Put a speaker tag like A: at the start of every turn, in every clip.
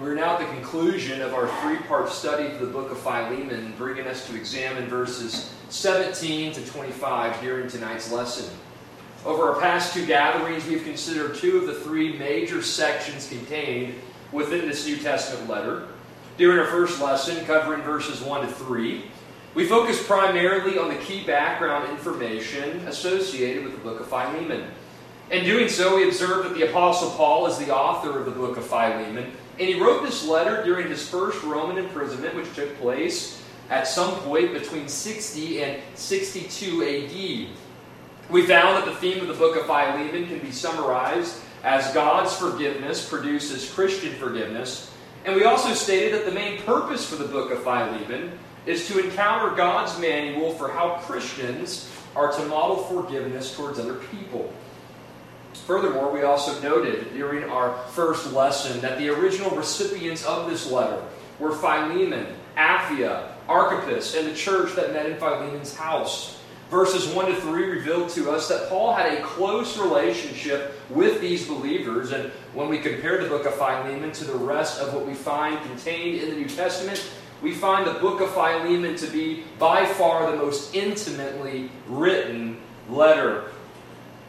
A: We're now at the conclusion of our three part study of the book of Philemon, bringing us to examine verses 17 to 25 during tonight's lesson. Over our past two gatherings, we've considered two of the three major sections contained within this New Testament letter. During our first lesson, covering verses 1 to 3, we focused primarily on the key background information associated with the book of Philemon. In doing so, we observed that the Apostle Paul is the author of the book of Philemon, and he wrote this letter during his first Roman imprisonment, which took place at some point between 60 and 62 AD. We found that the theme of the book of Philemon can be summarized as God's forgiveness produces Christian forgiveness. And we also stated that the main purpose for the book of Philemon is to encounter God's manual for how Christians are to model forgiveness towards other people. Furthermore, we also noted during our first lesson that the original recipients of this letter were Philemon, Apphia, Archippus, and the church that met in Philemon's house. Verses 1 to 3 revealed to us that Paul had a close relationship with these believers, and when we compare the book of Philemon to the rest of what we find contained in the New Testament, we find the book of Philemon to be by far the most intimately written letter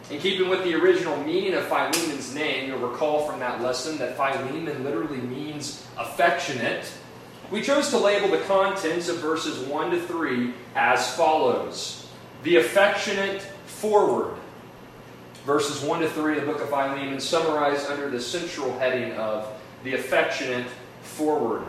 A: in keeping with the original meaning of Philemon's name, you'll recall from that lesson that Philemon literally means affectionate. We chose to label the contents of verses 1 to 3 as follows The affectionate forward. Verses 1 to 3 of the book of Philemon summarized under the central heading of the affectionate forward.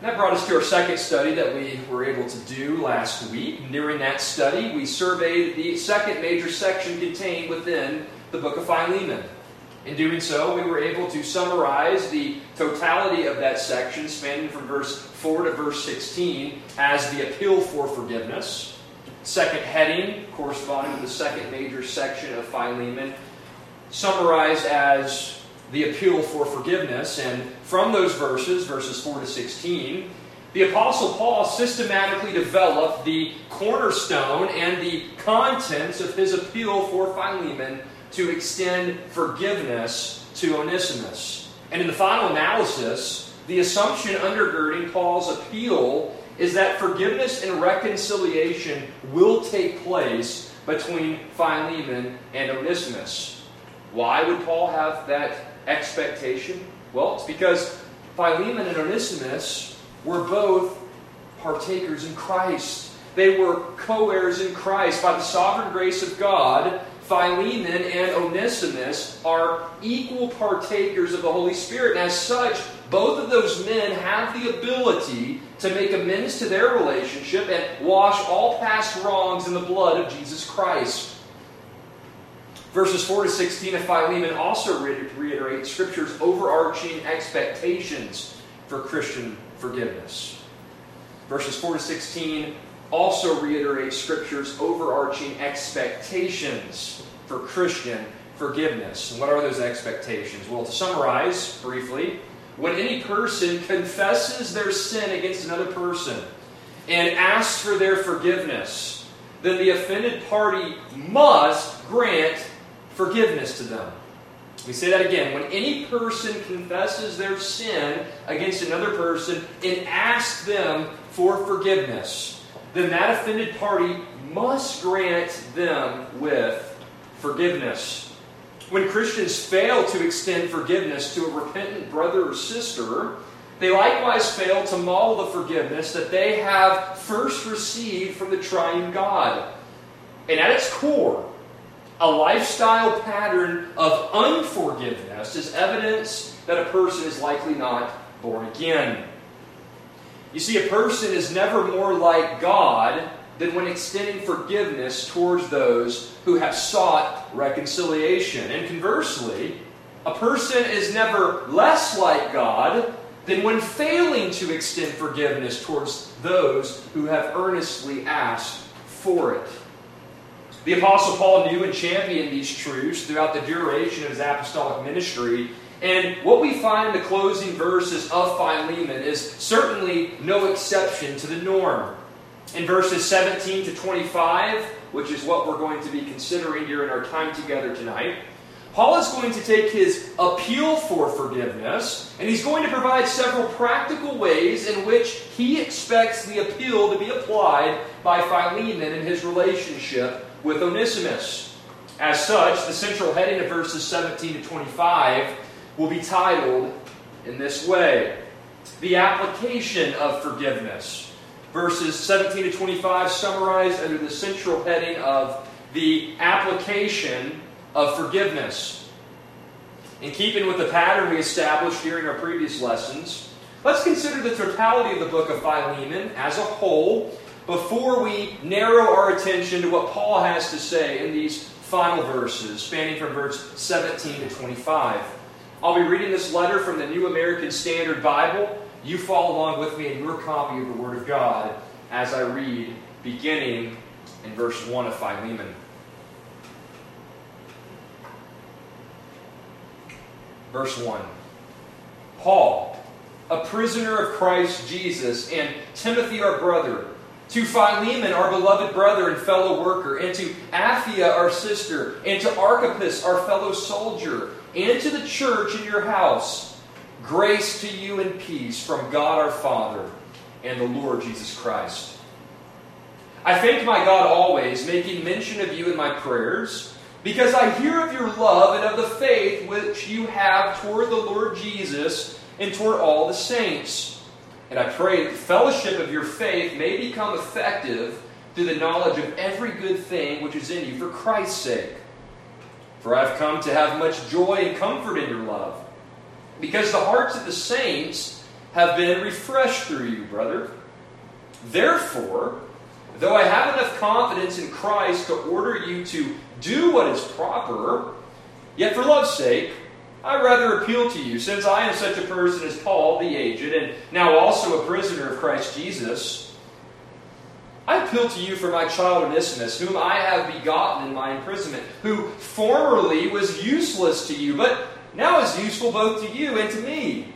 A: That brought us to our second study that we were able to do last week. During that study, we surveyed the second major section contained within the book of Philemon. In doing so, we were able to summarize the totality of that section, spanning from verse 4 to verse 16, as the appeal for forgiveness. Second heading, corresponding to the second major section of Philemon, summarized as the appeal for forgiveness. And from those verses, verses 4 to 16, the Apostle Paul systematically developed the cornerstone and the contents of his appeal for Philemon to extend forgiveness to Onesimus. And in the final analysis, the assumption undergirding Paul's appeal is that forgiveness and reconciliation will take place between Philemon and Onesimus. Why would Paul have that expectation? Well, it's because Philemon and Onesimus were both partakers in Christ. They were co heirs in Christ. By the sovereign grace of God, Philemon and Onesimus are equal partakers of the Holy Spirit. And as such, both of those men have the ability to make amends to their relationship and wash all past wrongs in the blood of Jesus Christ. Verses 4 to 16 of Philemon also reiterate Scripture's overarching expectations for Christian forgiveness. Verses 4 to 16 also reiterate Scripture's overarching expectations for Christian forgiveness. And what are those expectations? Well, to summarize briefly, when any person confesses their sin against another person and asks for their forgiveness, then the offended party must grant forgiveness to them. We say that again. When any person confesses their sin against another person and asks them for forgiveness, then that offended party must grant them with forgiveness. When Christians fail to extend forgiveness to a repentant brother or sister, they likewise fail to model the forgiveness that they have first received from the triune God. And at its core, a lifestyle pattern of unforgiveness is evidence that a person is likely not born again. You see, a person is never more like God than when extending forgiveness towards those who have sought reconciliation. And conversely, a person is never less like God than when failing to extend forgiveness towards those who have earnestly asked for it. The Apostle Paul knew and championed these truths throughout the duration of his apostolic ministry. And what we find in the closing verses of Philemon is certainly no exception to the norm. In verses 17 to 25, which is what we're going to be considering during our time together tonight, Paul is going to take his appeal for forgiveness and he's going to provide several practical ways in which he expects the appeal to be applied by Philemon in his relationship with Onesimus. As such, the central heading of verses 17 to 25 will be titled in this way The Application of Forgiveness. Verses 17 to 25 summarized under the central heading of The Application of forgiveness. In keeping with the pattern we established during our previous lessons, let's consider the totality of the book of Philemon as a whole before we narrow our attention to what Paul has to say in these final verses, spanning from verse 17 to 25. I'll be reading this letter from the New American Standard Bible. You follow along with me in your copy of the Word of God as I read, beginning in verse 1 of Philemon. Verse 1 Paul, a prisoner of Christ Jesus, and Timothy, our brother, to Philemon, our beloved brother and fellow worker, and to Apphia, our sister, and to Archippus, our fellow soldier, and to the church in your house, grace to you and peace from God our Father and the Lord Jesus Christ. I thank my God always, making mention of you in my prayers because I hear of your love and of the faith which you have toward the Lord Jesus and toward all the saints. And I pray that the fellowship of your faith may become effective through the knowledge of every good thing which is in you for Christ's sake. For I have come to have much joy and comfort in your love, because the hearts of the saints have been refreshed through you, brother. Therefore, though I have enough confidence in Christ to order you to do what is proper, yet for love's sake, I rather appeal to you, since I am such a person as Paul, the aged, and now also a prisoner of Christ Jesus. I appeal to you for my child Onesimus, whom I have begotten in my imprisonment, who formerly was useless to you, but now is useful both to you and to me.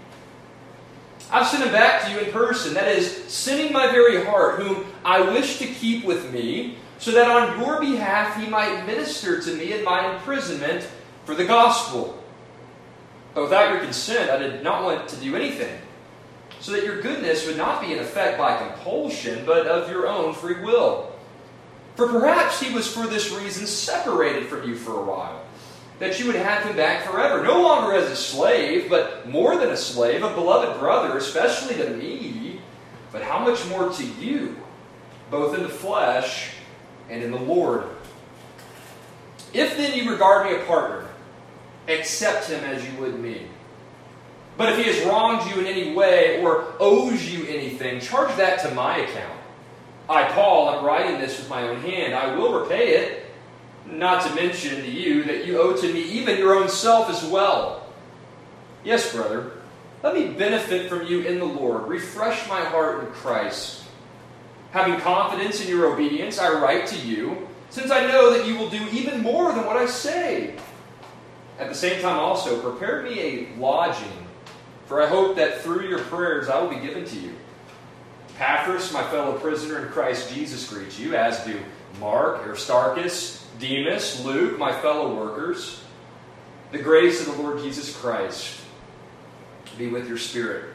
A: I've sent him back to you in person, that is, sending my very heart, whom I wish to keep with me, so that on your behalf he might minister to me in my imprisonment for the gospel. But without your consent, I did not want to do anything, so that your goodness would not be in effect by compulsion, but of your own free will. For perhaps he was for this reason separated from you for a while, that you would have him back forever, no longer as a slave, but more than a slave, a beloved brother, especially to me, but how much more to you, both in the flesh and in the Lord. If then you regard me a partner, accept him as you would me. But if he has wronged you in any way or owes you anything, charge that to my account. I, Paul, am writing this with my own hand. I will repay it, not to mention to you that you owe to me even your own self as well. Yes, brother, let me benefit from you in the Lord. Refresh my heart in Christ. Having confidence in your obedience, I write to you, since I know that you will do even more than what I say. At the same time, also, prepare me a lodging, for I hope that through your prayers I will be given to you. Epaphras, my fellow prisoner in Christ Jesus, greets you, as do Mark, Aristarchus, Demas, Luke, my fellow workers. The grace of the Lord Jesus Christ be with your spirit.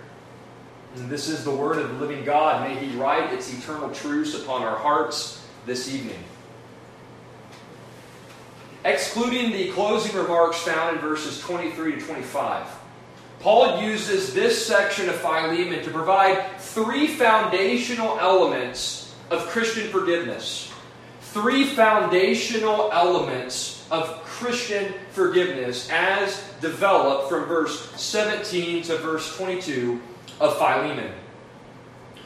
A: And this is the word of the living God. May He write its eternal truths upon our hearts this evening. Excluding the closing remarks found in verses 23 to 25, Paul uses this section of Philemon to provide three foundational elements of Christian forgiveness. Three foundational elements of Christian forgiveness as developed from verse 17 to verse 22 of Philemon.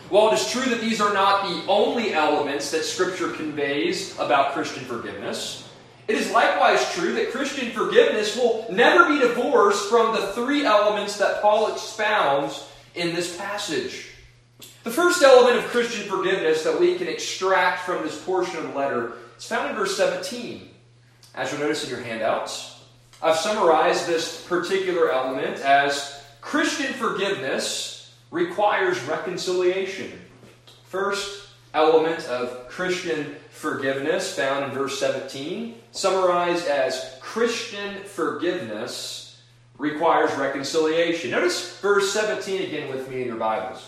A: While it is true that these are not the only elements that Scripture conveys about Christian forgiveness, it is likewise true that Christian forgiveness will never be divorced from the three elements that Paul expounds in this passage. The first element of Christian forgiveness that we can extract from this portion of the letter is found in verse 17. As you'll notice in your handouts, I've summarized this particular element as Christian forgiveness requires reconciliation. First element of Christian forgiveness, found in verse 17, summarized as Christian forgiveness requires reconciliation. Notice verse 17 again with me in your Bibles.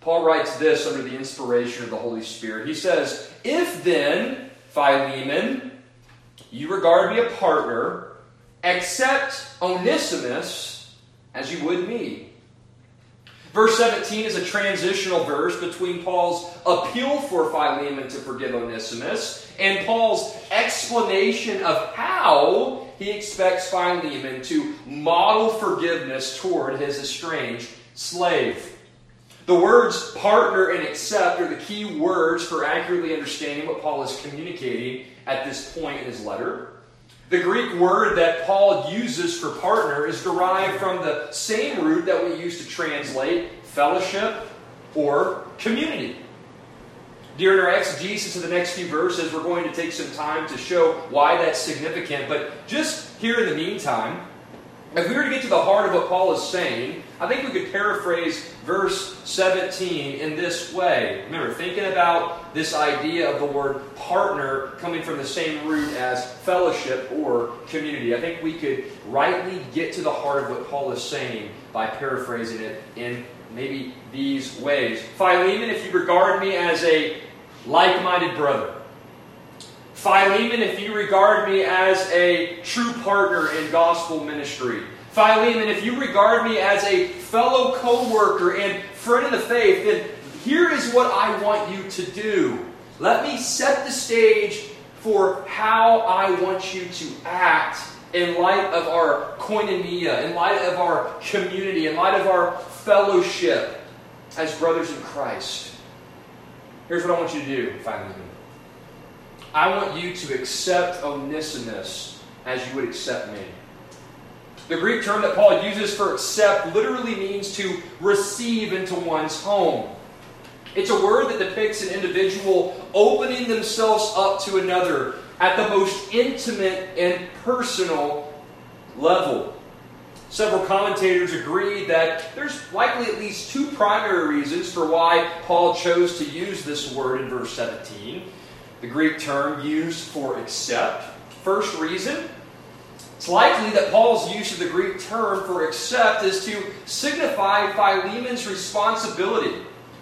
A: Paul writes this under the inspiration of the Holy Spirit. He says, If then, Philemon, you regard me a partner, accept Onesimus as you would me. Verse 17 is a transitional verse between Paul's appeal for Philemon to forgive Onesimus and Paul's explanation of how he expects Philemon to model forgiveness toward his estranged slave. The words partner and accept are the key words for accurately understanding what Paul is communicating at this point in his letter. The Greek word that Paul uses for partner is derived from the same root that we use to translate fellowship or community. During our exegesis of the next few verses, we're going to take some time to show why that's significant. But just here in the meantime, if we were to get to the heart of what Paul is saying, I think we could paraphrase verse 17 in this way. Remember, thinking about this idea of the word partner coming from the same root as fellowship or community. I think we could rightly get to the heart of what Paul is saying by paraphrasing it in maybe these ways. Philemon, if you regard me as a like minded brother, Philemon, if you regard me as a true partner in gospel ministry. Philemon, if you regard me as a fellow co worker and friend in the faith, then here is what I want you to do. Let me set the stage for how I want you to act in light of our koinonia, in light of our community, in light of our fellowship as brothers in Christ. Here's what I want you to do, Philemon. I want you to accept Onesimus as you would accept me. The Greek term that Paul uses for accept literally means to receive into one's home. It's a word that depicts an individual opening themselves up to another at the most intimate and personal level. Several commentators agree that there's likely at least two primary reasons for why Paul chose to use this word in verse 17 the Greek term used for accept. First reason, it's likely that Paul's use of the Greek term for accept is to signify Philemon's responsibility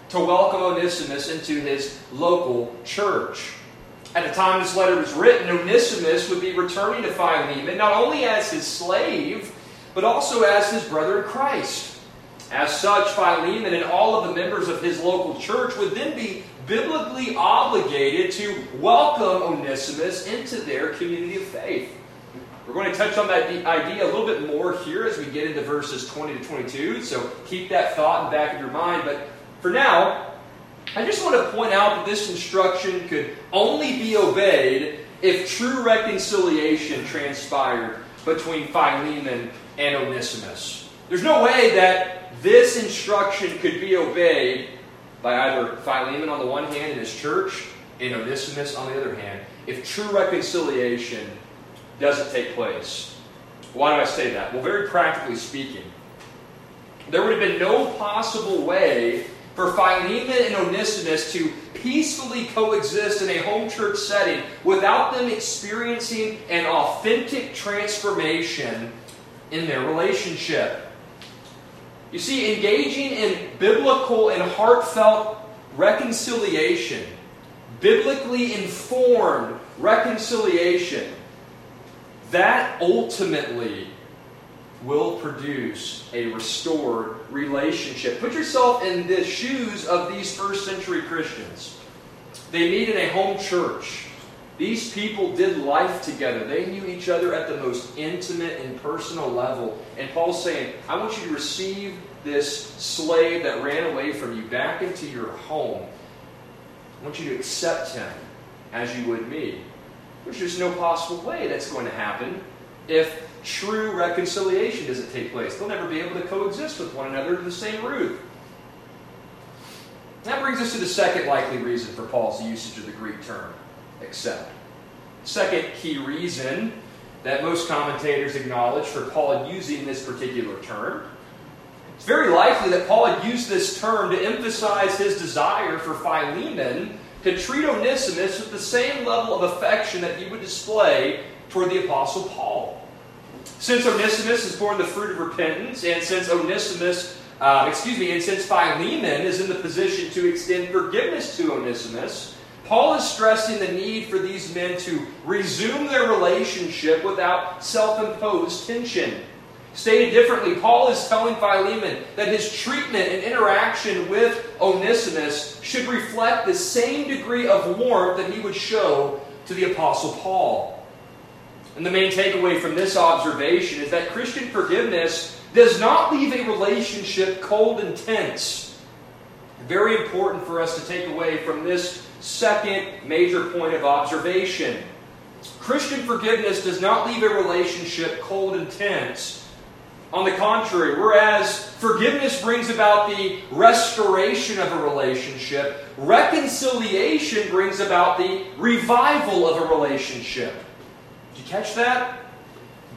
A: to welcome Onesimus into his local church. At the time this letter was written, Onesimus would be returning to Philemon not only as his slave, but also as his brother in Christ. As such, Philemon and all of the members of his local church would then be biblically obligated to welcome Onesimus into their community of faith. We're going to touch on that idea a little bit more here as we get into verses 20 to 22, so keep that thought in the back of your mind. But for now, I just want to point out that this instruction could only be obeyed if true reconciliation transpired between Philemon and Onesimus. There's no way that this instruction could be obeyed by either Philemon on the one hand and his church and Onesimus on the other hand if true reconciliation doesn't take place. Why do I say that? Well, very practically speaking, there would have been no possible way for Philemon and Onesimus to peacefully coexist in a home church setting without them experiencing an authentic transformation in their relationship. You see, engaging in biblical and heartfelt reconciliation, biblically informed reconciliation, that ultimately will produce a restored relationship. Put yourself in the shoes of these first century Christians. They meet in a home church. These people did life together. They knew each other at the most intimate and personal level. And Paul's saying, I want you to receive this slave that ran away from you back into your home. I want you to accept him as you would me. There's just no possible way that's going to happen if true reconciliation doesn't take place. They'll never be able to coexist with one another in the same roof. That brings us to the second likely reason for Paul's usage of the Greek term, accept. Second key reason that most commentators acknowledge for Paul using this particular term. It's very likely that Paul had used this term to emphasize his desire for Philemon to treat Onesimus with the same level of affection that he would display toward the Apostle Paul. Since Onesimus is born the fruit of repentance, and since Onesimus, uh, excuse me, and since Philemon is in the position to extend forgiveness to Onesimus, Paul is stressing the need for these men to resume their relationship without self imposed tension. Stated differently, Paul is telling Philemon that his treatment and interaction with Onesimus should reflect the same degree of warmth that he would show to the Apostle Paul. And the main takeaway from this observation is that Christian forgiveness does not leave a relationship cold and tense. Very important for us to take away from this second major point of observation. Christian forgiveness does not leave a relationship cold and tense. On the contrary, whereas forgiveness brings about the restoration of a relationship, reconciliation brings about the revival of a relationship. Did you catch that?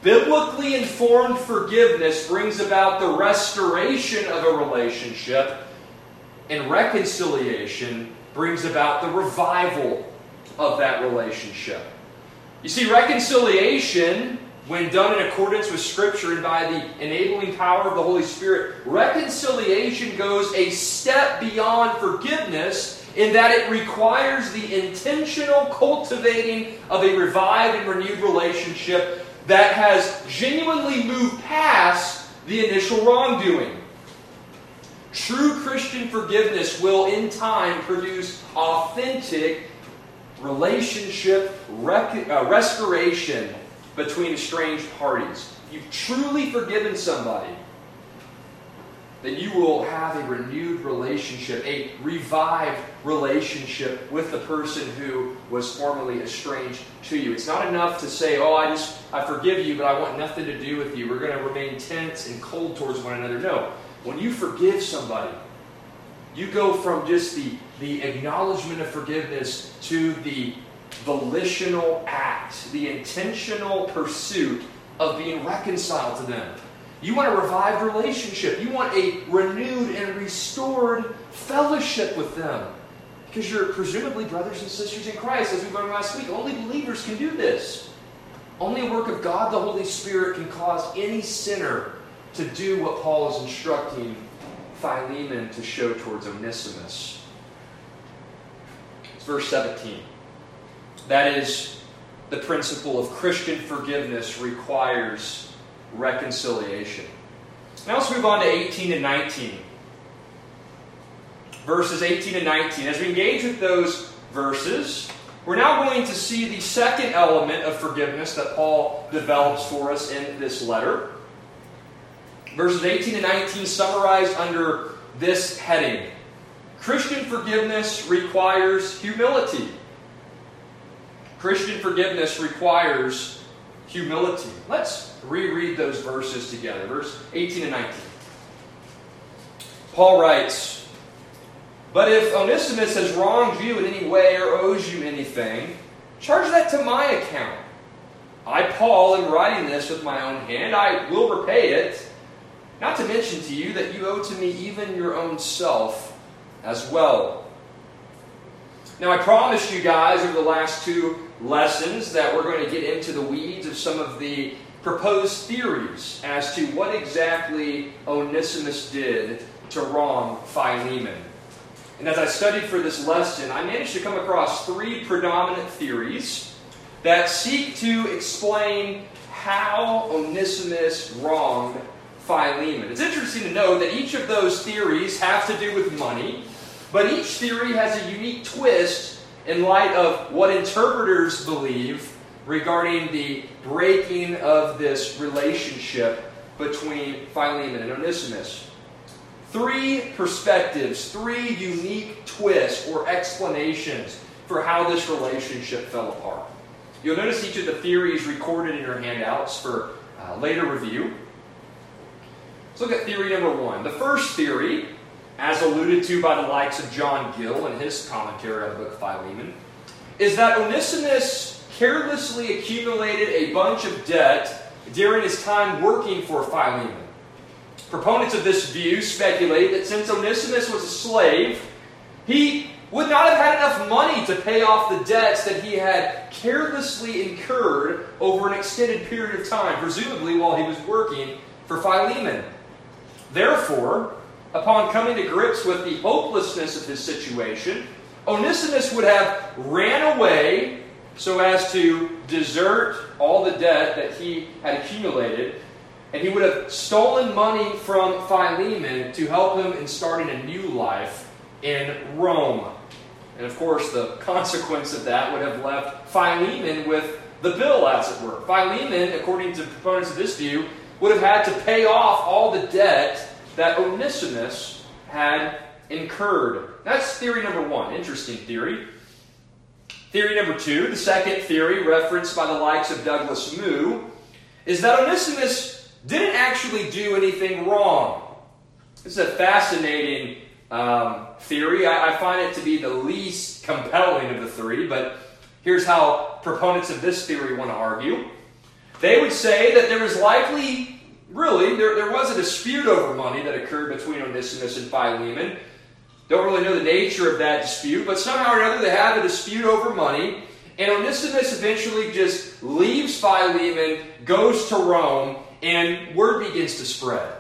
A: Biblically informed forgiveness brings about the restoration of a relationship, and reconciliation brings about the revival of that relationship. You see, reconciliation when done in accordance with Scripture and by the enabling power of the Holy Spirit, reconciliation goes a step beyond forgiveness in that it requires the intentional cultivating of a revived and renewed relationship that has genuinely moved past the initial wrongdoing. True Christian forgiveness will, in time, produce authentic relationship rec- uh, restoration between estranged parties. If you've truly forgiven somebody, then you will have a renewed relationship, a revived relationship with the person who was formerly estranged to you. It's not enough to say, "Oh, I just I forgive you, but I want nothing to do with you. We're going to remain tense and cold towards one another." No. When you forgive somebody, you go from just the the acknowledgement of forgiveness to the volitional act, the intentional pursuit of being reconciled to them. You want a revived relationship. You want a renewed and restored fellowship with them. Because you're presumably brothers and sisters in Christ, as we learned last week. Only believers can do this. Only a work of God, the Holy Spirit, can cause any sinner to do what Paul is instructing Philemon to show towards Onesimus. It's verse 17. That is, the principle of Christian forgiveness requires reconciliation. Now let's move on to 18 and 19. Verses 18 and 19. As we engage with those verses, we're now going to see the second element of forgiveness that Paul develops for us in this letter. Verses 18 and 19 summarized under this heading Christian forgiveness requires humility. Christian forgiveness requires humility. Let's reread those verses together. Verse 18 and 19. Paul writes, But if Onesimus has wronged you in any way or owes you anything, charge that to my account. I, Paul, am writing this with my own hand. I will repay it. Not to mention to you that you owe to me even your own self as well. Now, I promised you guys over the last two lessons that we're going to get into the weeds of some of the proposed theories as to what exactly Onesimus did to wrong Philemon. And as I studied for this lesson, I managed to come across three predominant theories that seek to explain how Onesimus wronged Philemon. It's interesting to know that each of those theories have to do with money but each theory has a unique twist in light of what interpreters believe regarding the breaking of this relationship between Philemon and Onesimus. Three perspectives, three unique twists or explanations for how this relationship fell apart. You'll notice each of the theories recorded in your handouts for uh, later review. Let's look at theory number one. The first theory as alluded to by the likes of John Gill in his commentary on the book of Philemon, is that Onesimus carelessly accumulated a bunch of debt during his time working for Philemon. Proponents of this view speculate that since Onesimus was a slave, he would not have had enough money to pay off the debts that he had carelessly incurred over an extended period of time, presumably while he was working for Philemon. Therefore, upon coming to grips with the hopelessness of his situation, Onesimus would have ran away so as to desert all the debt that he had accumulated, and he would have stolen money from Philemon to help him in starting a new life in Rome. And of course, the consequence of that would have left Philemon with the bill, as it were. Philemon, according to proponents of this view, would have had to pay off all the debt that Onesimus had incurred. That's theory number one. Interesting theory. Theory number two, the second theory referenced by the likes of Douglas Moo, is that Onesimus didn't actually do anything wrong. This is a fascinating um, theory. I, I find it to be the least compelling of the three, but here's how proponents of this theory want to argue. They would say that there was likely, really, there, there was a dispute over money that occurred between Onesimus and Philemon. Don't really know the nature of that dispute, but somehow or another they have a dispute over money. And Onesimus eventually just leaves Philemon, goes to Rome, and word begins to spread.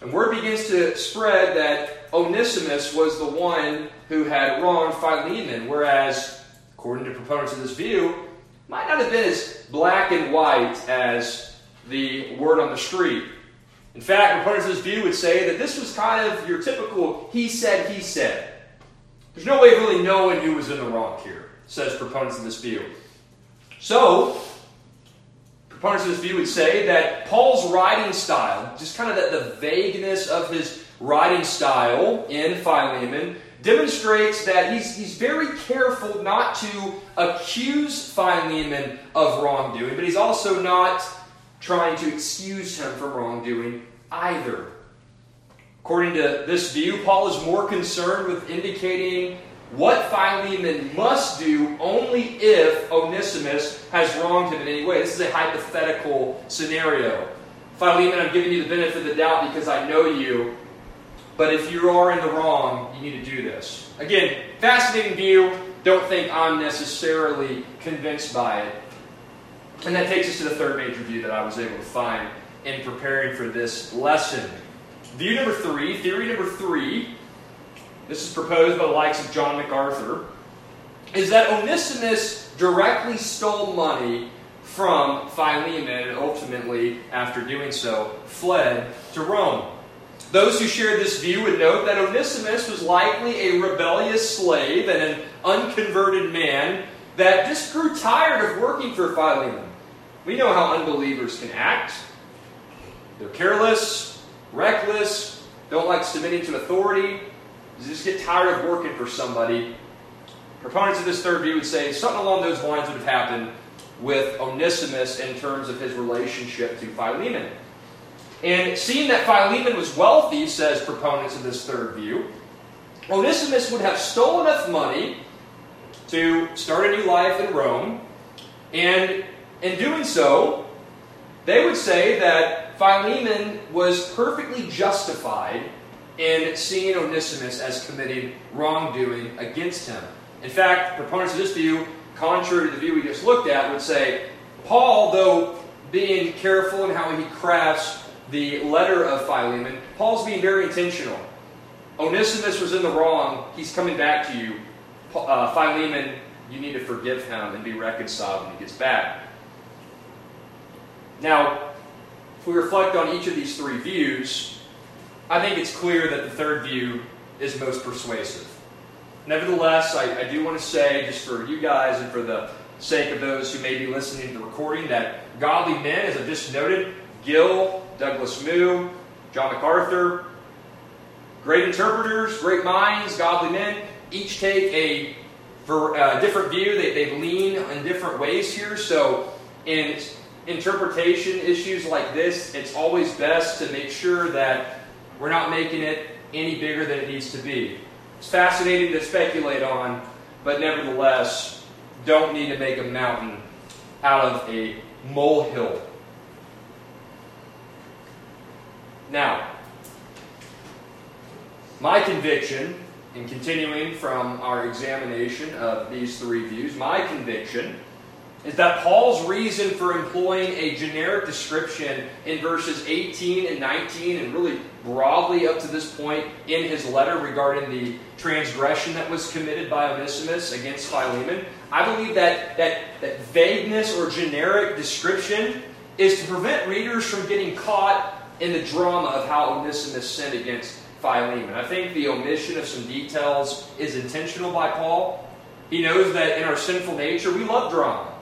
A: And word begins to spread that Onesimus was the one who had wronged Philemon, whereas, according to proponents of this view, might not have been as black and white as the word on the street. In fact, proponents of this view would say that this was kind of your typical he said, he said. There's no way of really knowing who was in the wrong here, says proponents of this view. So, proponents of this view would say that Paul's writing style, just kind of the, the vagueness of his writing style in Philemon, demonstrates that he's, he's very careful not to accuse Philemon of wrongdoing, but he's also not trying to excuse him from wrongdoing either. According to this view, Paul is more concerned with indicating what Philemon must do only if Onesimus has wronged him in any way. This is a hypothetical scenario. Philemon, I'm giving you the benefit of the doubt because I know you, but if you are in the wrong, you need to do this. Again, fascinating view. Don't think I'm necessarily convinced by it. And that takes us to the third major view that I was able to find in preparing for this lesson. View number three, theory number three, this is proposed by the likes of John MacArthur, is that Onesimus directly stole money from Philemon and ultimately, after doing so, fled to Rome. Those who shared this view would note that Onesimus was likely a rebellious slave and an unconverted man that just grew tired of working for Philemon. We know how unbelievers can act. They're careless, reckless, don't like submitting to authority. They just get tired of working for somebody. Proponents of this third view would say something along those lines would have happened with Onesimus in terms of his relationship to Philemon. And seeing that Philemon was wealthy, says proponents of this third view, Onesimus would have stolen enough money to start a new life in Rome, and in doing so, they would say that Philemon was perfectly justified in seeing Onesimus as committing wrongdoing against him. In fact, proponents of this view, contrary to the view we just looked at, would say Paul, though being careful in how he crafts the letter of Philemon, Paul's being very intentional. Onesimus was in the wrong. He's coming back to you. Uh, Philemon, you need to forgive him and be reconciled when he gets back. Now, if we reflect on each of these three views, I think it's clear that the third view is most persuasive. Nevertheless, I, I do want to say, just for you guys and for the sake of those who may be listening to the recording, that godly men, as I've just noted, Gill, Douglas Moo, John MacArthur, great interpreters, great minds, godly men, each take a for, uh, different view. They, they lean in different ways here. So, in interpretation issues like this, it's always best to make sure that we're not making it any bigger than it needs to be. It's fascinating to speculate on, but nevertheless, don't need to make a mountain out of a molehill. Now, my conviction in continuing from our examination of these three views, my conviction is that Paul's reason for employing a generic description in verses 18 and 19, and really broadly up to this point in his letter regarding the transgression that was committed by Onesimus against Philemon, I believe that, that, that vagueness or generic description is to prevent readers from getting caught in the drama of how Onesimus sinned against Philemon. I think the omission of some details is intentional by Paul. He knows that in our sinful nature, we love drama.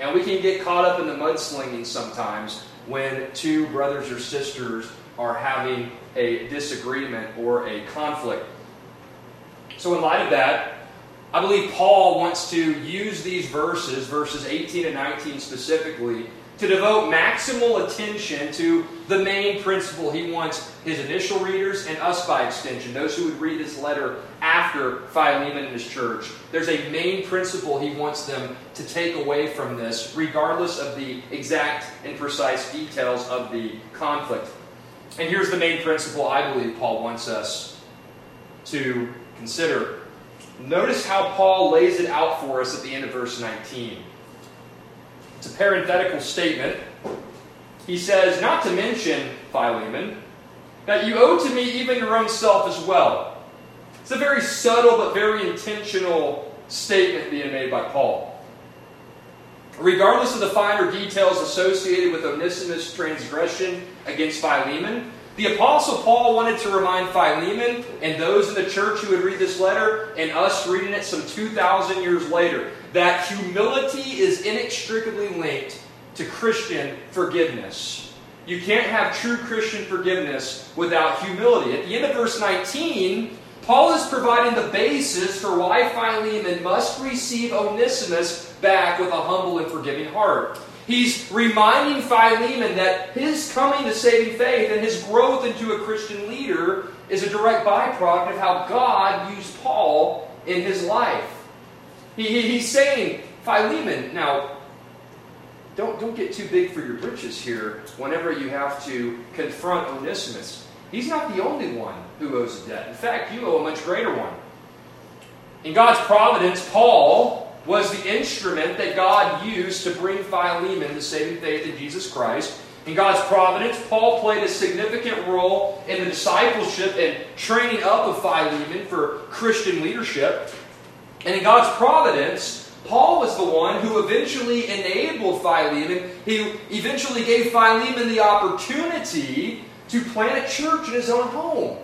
A: And we can get caught up in the mudslinging sometimes when two brothers or sisters are having a disagreement or a conflict. So, in light of that, I believe Paul wants to use these verses, verses 18 and 19 specifically, to devote maximal attention to the main principle he wants his initial readers and us by extension, those who would read this letter after Philemon and his church. There's a main principle he wants them to take away from this, regardless of the exact and precise details of the conflict. And here's the main principle I believe Paul wants us to consider. Notice how Paul lays it out for us at the end of verse 19. It's a parenthetical statement. He says, Not to mention, Philemon, that you owe to me even your own self as well. It's a very subtle but very intentional statement being made by Paul. Regardless of the finer details associated with Onesimus' transgression against Philemon, the Apostle Paul wanted to remind Philemon and those in the church who would read this letter, and us reading it some 2,000 years later, that humility is inextricably linked to Christian forgiveness. You can't have true Christian forgiveness without humility. At the end of verse 19, Paul is providing the basis for why Philemon must receive Onesimus back with a humble and forgiving heart. He's reminding Philemon that his coming to saving faith and his growth into a Christian leader is a direct byproduct of how God used Paul in his life. He, he, he's saying, Philemon, now, don't, don't get too big for your britches here whenever you have to confront Onesimus. He's not the only one who owes a debt. In fact, you owe a much greater one. In God's providence, Paul was the instrument that God used to bring Philemon to saving faith in Jesus Christ. In God's providence, Paul played a significant role in the discipleship and training up of Philemon for Christian leadership. And in God's providence, Paul was the one who eventually enabled Philemon. He eventually gave Philemon the opportunity to plant a church in his own home.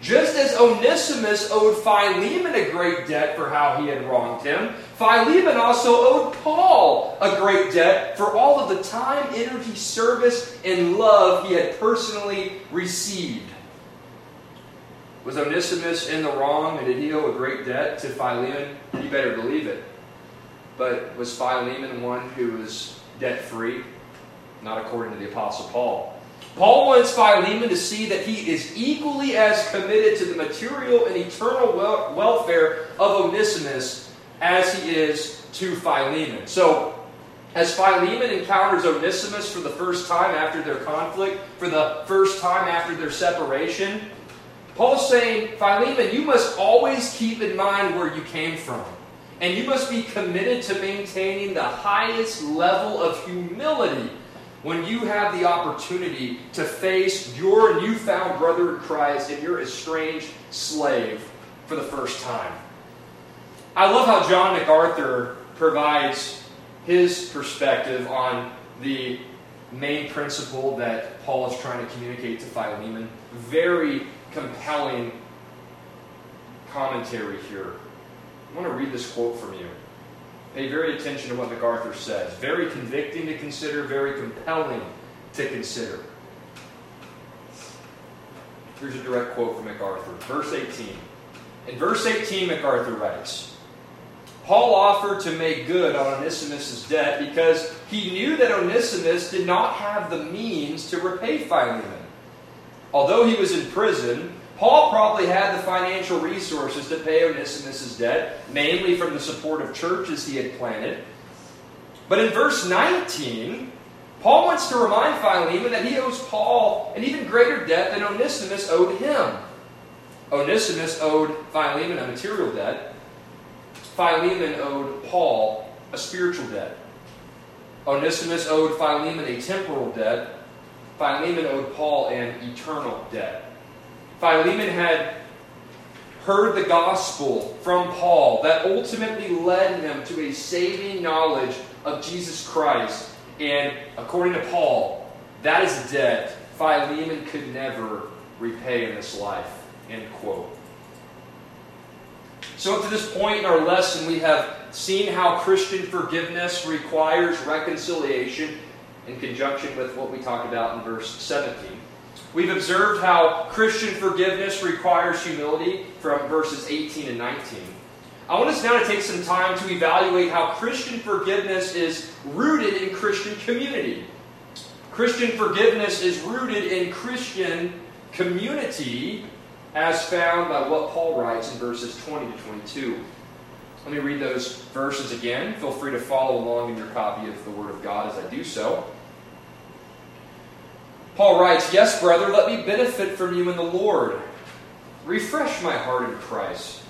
A: Just as Onesimus owed Philemon a great debt for how he had wronged him, Philemon also owed Paul a great debt for all of the time, energy, service, and love he had personally received. Was Onesimus in the wrong and did he owe a great debt to Philemon? You better believe it. But was Philemon one who was debt free? Not according to the Apostle Paul. Paul wants Philemon to see that he is equally as committed to the material and eternal wel- welfare of Onesimus as he is to Philemon. So, as Philemon encounters Onesimus for the first time after their conflict, for the first time after their separation, Paul's saying, Philemon, you must always keep in mind where you came from. And you must be committed to maintaining the highest level of humility when you have the opportunity to face your newfound brother in Christ and your estranged slave for the first time. I love how John MacArthur provides his perspective on the main principle that Paul is trying to communicate to Philemon. Very compelling commentary here. I want to read this quote from you. Pay very attention to what MacArthur says. Very convicting to consider, very compelling to consider. Here's a direct quote from MacArthur. Verse 18. In verse 18, MacArthur writes Paul offered to make good on Onesimus' debt because he knew that Onesimus did not have the means to repay Philemon. Although he was in prison, Paul probably had the financial resources to pay Onesimus' debt, mainly from the support of churches he had planted. But in verse 19, Paul wants to remind Philemon that he owes Paul an even greater debt than Onesimus owed him. Onesimus owed Philemon a material debt. Philemon owed Paul a spiritual debt. Onesimus owed Philemon a temporal debt. Philemon owed Paul an eternal debt. Philemon had heard the gospel from Paul that ultimately led him to a saving knowledge of Jesus Christ. And according to Paul, that is a debt Philemon could never repay in this life. End quote. So, up to this point in our lesson, we have seen how Christian forgiveness requires reconciliation in conjunction with what we talked about in verse 17. We've observed how Christian forgiveness requires humility from verses 18 and 19. I want us now to take some time to evaluate how Christian forgiveness is rooted in Christian community. Christian forgiveness is rooted in Christian community as found by what Paul writes in verses 20 to 22. Let me read those verses again. Feel free to follow along in your copy of the Word of God as I do so. Paul writes, Yes, brother, let me benefit from you in the Lord. Refresh my heart in Christ.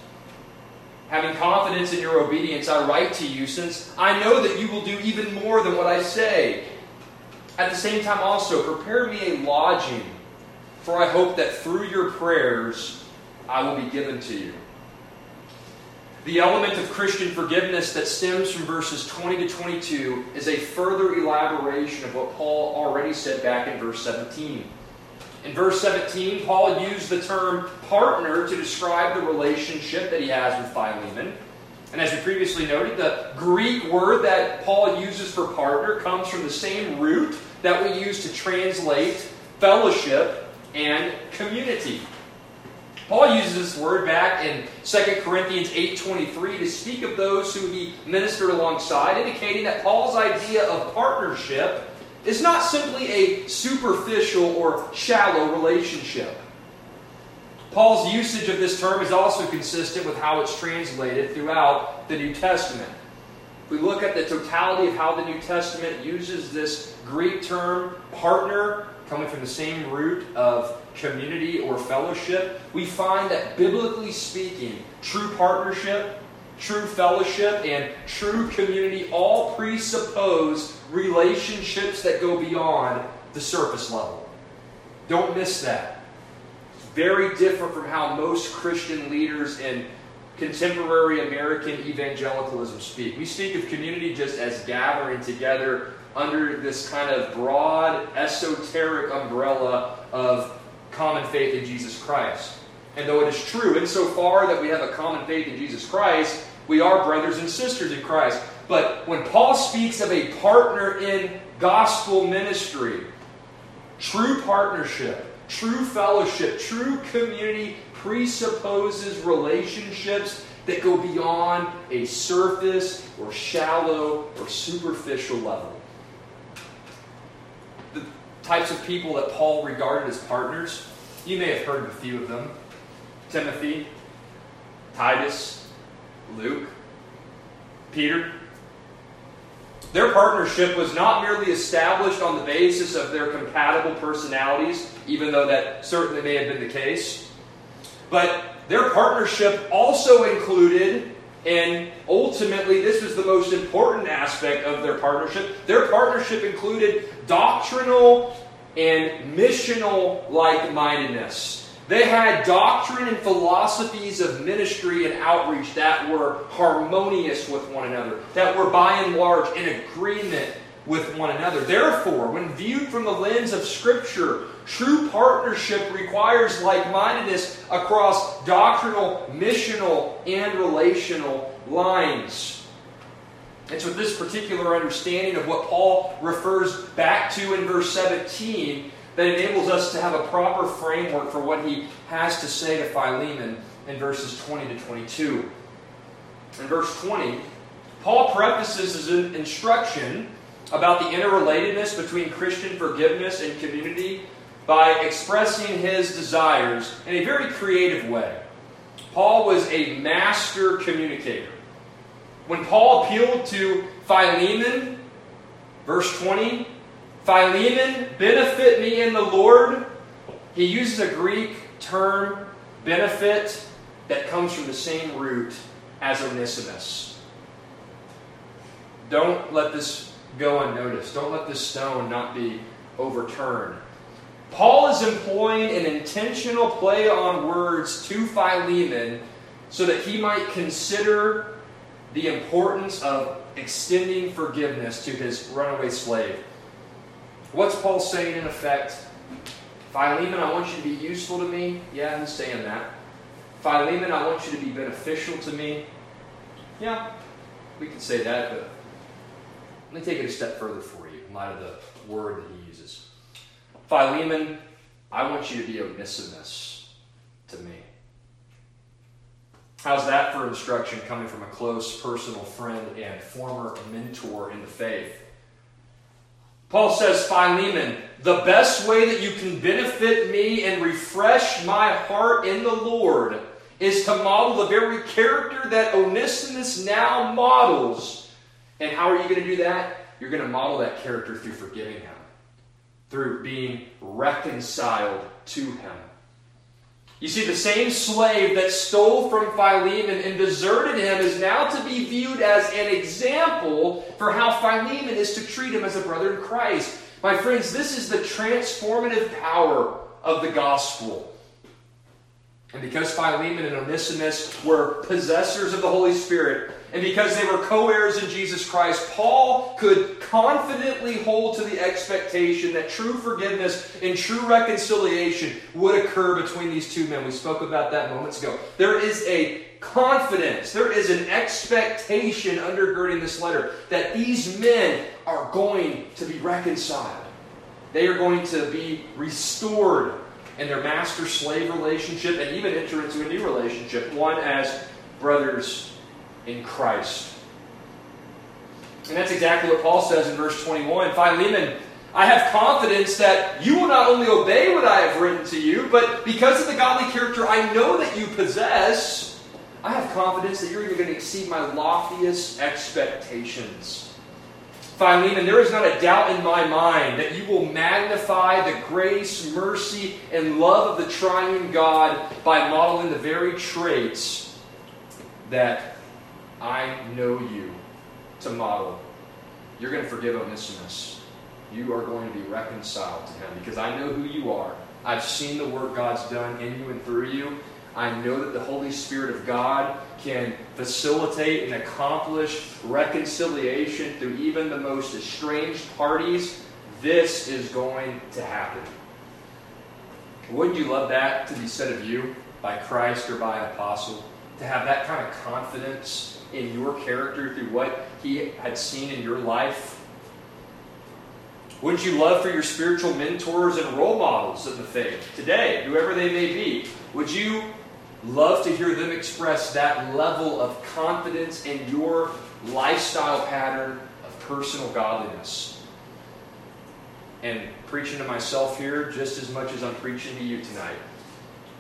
A: Having confidence in your obedience, I write to you, since I know that you will do even more than what I say. At the same time, also, prepare me a lodging, for I hope that through your prayers I will be given to you. The element of Christian forgiveness that stems from verses 20 to 22 is a further elaboration of what Paul already said back in verse 17. In verse 17, Paul used the term partner to describe the relationship that he has with Philemon. And as we previously noted, the Greek word that Paul uses for partner comes from the same root that we use to translate fellowship and community. Paul uses this word back in 2 Corinthians 8.23 to speak of those who he ministered alongside, indicating that Paul's idea of partnership is not simply a superficial or shallow relationship. Paul's usage of this term is also consistent with how it's translated throughout the New Testament. If we look at the totality of how the New Testament uses this Greek term, partner, coming from the same root of community or fellowship, we find that biblically speaking, true partnership, true fellowship, and true community all presuppose relationships that go beyond the surface level. Don't miss that. Very different from how most Christian leaders in contemporary American evangelicalism speak. We speak of community just as gathering together under this kind of broad, esoteric umbrella of common faith in Jesus Christ. And though it is true, insofar that we have a common faith in Jesus Christ, we are brothers and sisters in Christ. But when Paul speaks of a partner in gospel ministry, true partnership, true fellowship, true community presupposes relationships that go beyond a surface or shallow or superficial level types of people that Paul regarded as partners. You may have heard of a few of them Timothy, Titus, Luke, Peter. Their partnership was not merely established on the basis of their compatible personalities, even though that certainly may have been the case, but their partnership also included and ultimately, this was the most important aspect of their partnership. Their partnership included doctrinal and missional like mindedness. They had doctrine and philosophies of ministry and outreach that were harmonious with one another, that were by and large in agreement with one another. Therefore, when viewed from the lens of Scripture, true partnership requires like mindedness across doctrinal, missional, and relational lines. It's with this particular understanding of what Paul refers back to in verse 17 that enables us to have a proper framework for what he has to say to Philemon in verses 20 to 22. In verse 20, Paul prefaces his instruction about the interrelatedness between Christian forgiveness and community by expressing his desires in a very creative way. Paul was a master communicator. When Paul appealed to Philemon, verse 20, Philemon, benefit me in the Lord, he uses a Greek term benefit that comes from the same root as Onesimus. Don't let this go unnoticed. Don't let this stone not be overturned. Paul is employing an intentional play on words to Philemon so that he might consider the importance of extending forgiveness to his runaway slave. What's Paul saying in effect? Philemon, I want you to be useful to me. Yeah, I'm saying that. Philemon, I want you to be beneficial to me. Yeah, we can say that, but let me take it a step further for you in light of the word that. Philemon, I want you to be Onesimus to me. How's that for instruction coming from a close personal friend and former mentor in the faith? Paul says, Philemon, the best way that you can benefit me and refresh my heart in the Lord is to model the very character that Onesimus now models. And how are you going to do that? You're going to model that character through forgiving him, through being reconciled to him. You see, the same slave that stole from Philemon and deserted him is now to be viewed as an example for how Philemon is to treat him as a brother in Christ. My friends, this is the transformative power of the gospel. And because Philemon and Onesimus were possessors of the Holy Spirit, and because they were co heirs in Jesus Christ, Paul could confidently hold to the expectation that true forgiveness and true reconciliation would occur between these two men. We spoke about that moments ago. There is a confidence, there is an expectation undergirding this letter that these men are going to be reconciled, they are going to be restored in their master slave relationship and even enter into a new relationship, one as brothers in Christ. And that's exactly what Paul says in verse 21. Philemon, I have confidence that you will not only obey what I have written to you, but because of the godly character I know that you possess, I have confidence that you're even going to exceed my loftiest expectations. Philemon, there is not a doubt in my mind that you will magnify the grace, mercy, and love of the triune God by modeling the very traits that I know you to model. You're going to forgive Onesimus. You are going to be reconciled to him because I know who you are. I've seen the work God's done in you and through you. I know that the Holy Spirit of God can facilitate and accomplish reconciliation through even the most estranged parties. This is going to happen. Wouldn't you love that to be said of you by Christ or by an apostle? To have that kind of confidence in your character through what he had seen in your life? Wouldn't you love for your spiritual mentors and role models of the faith today, whoever they may be? Would you love to hear them express that level of confidence in your lifestyle pattern of personal godliness? And preaching to myself here just as much as I'm preaching to you tonight.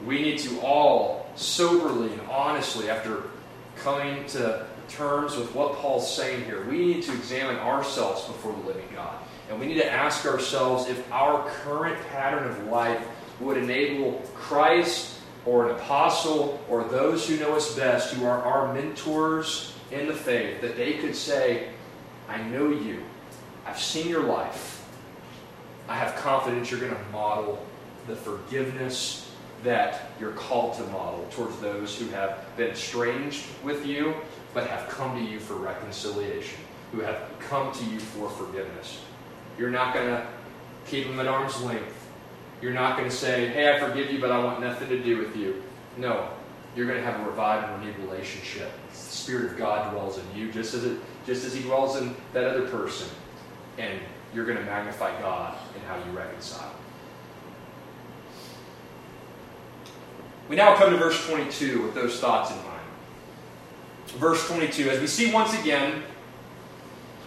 A: We need to all soberly and honestly, after coming to terms with what Paul's saying here, we need to examine ourselves before the living God. And we need to ask ourselves if our current pattern of life would enable Christ or an apostle or those who know us best, who are our mentors in the faith, that they could say, I know you. I've seen your life. I have confidence you're going to model the forgiveness that you're called to model towards those who have been estranged with you, but have come to you for reconciliation, who have come to you for forgiveness. You're not going to keep them at arm's length. You're not going to say, hey, I forgive you, but I want nothing to do with you. No. You're going to have a revived and renewed relationship. The Spirit of God dwells in you just as, it, just as He dwells in that other person. And you're going to magnify God in how you reconcile. We now come to verse 22 with those thoughts in mind. Verse 22, as we see once again,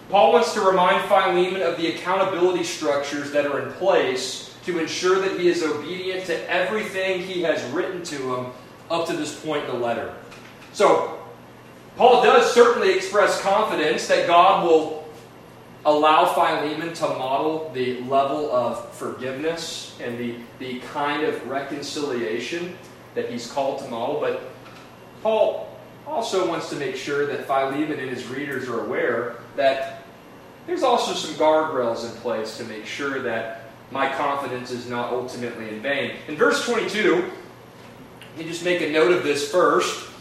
A: Paul wants to remind Philemon of the accountability structures that are in place to ensure that he is obedient to everything he has written to him up to this point in the letter. So, Paul does certainly express confidence that God will allow Philemon to model the level of forgiveness and the, the kind of reconciliation that he's called to model, but Paul also wants to make sure that Philemon and his readers are aware that there's also some guardrails in place to make sure that my confidence is not ultimately in vain. In verse 22, you just make a note of this first.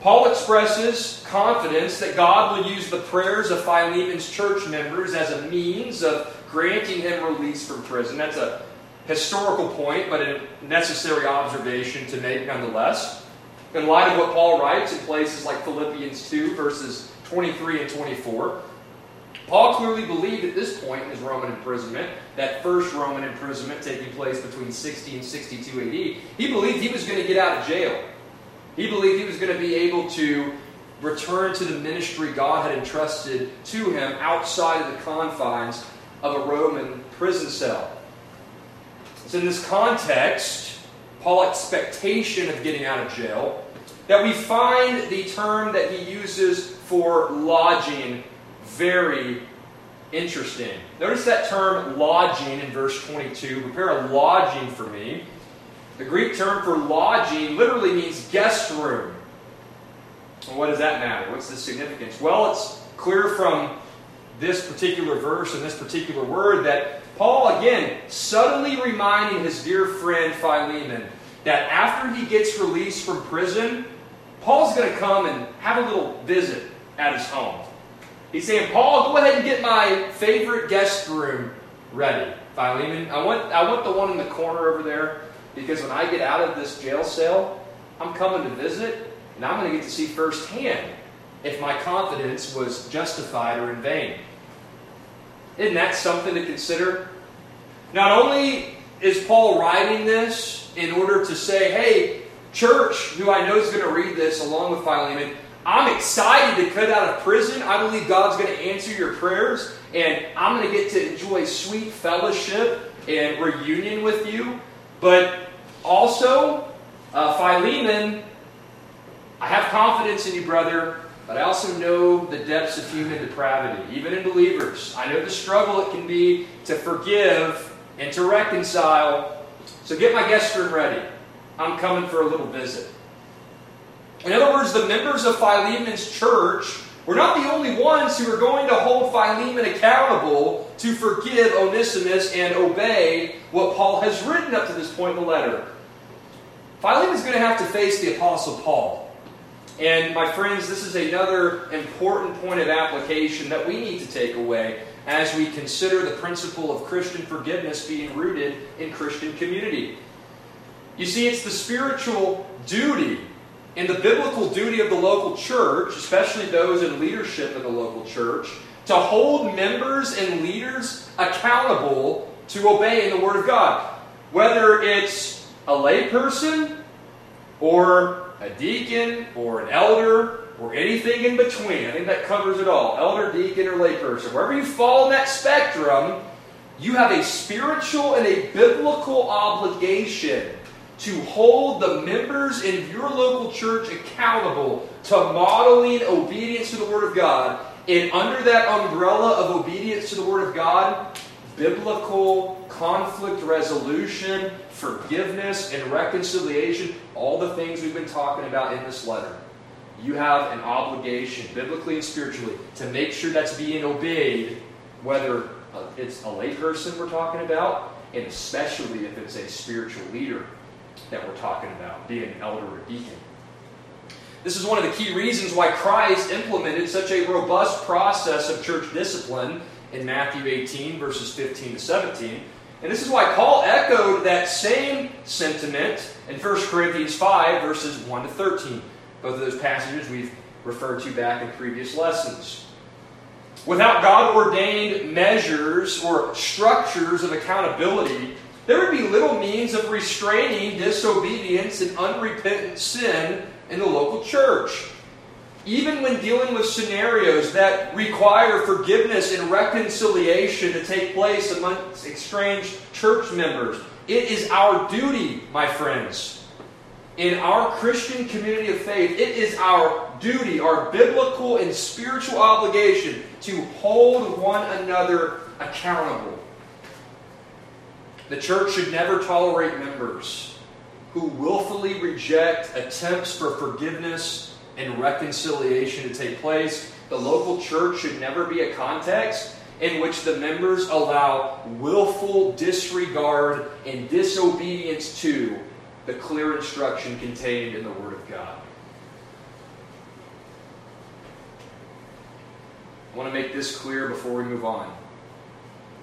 A: Paul expresses confidence that God will use the prayers of Philemon's church members as a means of granting him release from prison. That's a historical point, but a necessary observation to make nonetheless. In light of what Paul writes in places like Philippians 2, verses 23 and 24, Paul clearly believed at this point in his Roman imprisonment, that first Roman imprisonment taking place between 60 and 62 AD, he believed he was going to get out of jail. He believed he was going to be able to return to the ministry God had entrusted to him outside of the confines of a Roman prison cell. It's in this context, Paul's expectation of getting out of jail, that we find the term that he uses for lodging very interesting. Notice that term lodging in verse 22. Prepare a lodging for me. The Greek term for lodging literally means guest room. What does that matter? What's the significance? Well, it's clear from this particular verse and this particular word that Paul, again, subtly reminding his dear friend Philemon that after he gets released from prison, Paul's going to come and have a little visit at his home. He's saying, Paul, go ahead and get my favorite guest room ready. Philemon, I want, I want the one in the corner over there because when I get out of this jail cell, I'm coming to visit and I'm going to get to see firsthand if my confidence was justified or in vain. Isn't that something to consider? Not only is Paul writing this in order to say, hey, church, who I know is going to read this along with Philemon, I'm excited to cut out of prison. I believe God's going to answer your prayers, and I'm going to get to enjoy sweet fellowship and reunion with you. But also, uh, Philemon, I have confidence in you, brother, but I also know the depths of human depravity, even in believers. I know the struggle it can be to forgive and to reconcile. So get my guest room ready. I'm coming for a little visit. In other words, the members of Philemon's church were not the only ones who were going to hold Philemon accountable to forgive Onesimus and obey what Paul has written up to this point in the letter. Philemon's going to have to face the Apostle Paul. And my friends, this is another important point of application that we need to take away as we consider the principle of Christian forgiveness being rooted in Christian community. You see, it's the spiritual duty and the biblical duty of the local church, especially those in leadership in the local church, to hold members and leaders accountable to obeying the Word of God. Whether it's a layperson or a deacon or an elder or anything in between. I think that covers it all. Elder, deacon, or layperson. Wherever you fall in that spectrum, you have a spiritual and a biblical obligation to hold the members in your local church accountable to modeling obedience to the Word of God. And under that umbrella of obedience to the Word of God, biblical conflict resolution, forgiveness, and reconciliation, all the things we've been talking about in this letter. You have an obligation, biblically and spiritually, to make sure that's being obeyed, whether uh, it's a layperson we're talking about, and especially if it's a spiritual leader that we're talking about, being an elder or deacon. This is one of the key reasons why Christ implemented such a robust process of church discipline in Matthew 18, verses 15 to 17. And this is why Paul echoed that same sentiment in 1 Corinthians 5, verses 1 to 13. Both of those passages we've referred to back in previous lessons. Without God ordained measures or structures of accountability, there would be little means of restraining disobedience and unrepentant sin in the local church. Even when dealing with scenarios that require forgiveness and reconciliation to take place amongst estranged church members, it is our duty, my friends, in our Christian community of faith, it is our duty, our biblical and spiritual obligation to hold one another accountable. The church should never tolerate members who willfully reject attempts for forgiveness and reconciliation to take place. The local church should never be a context in which the members allow willful disregard and disobedience to the clear instruction contained in the Word of God. I want to make this clear before we move on.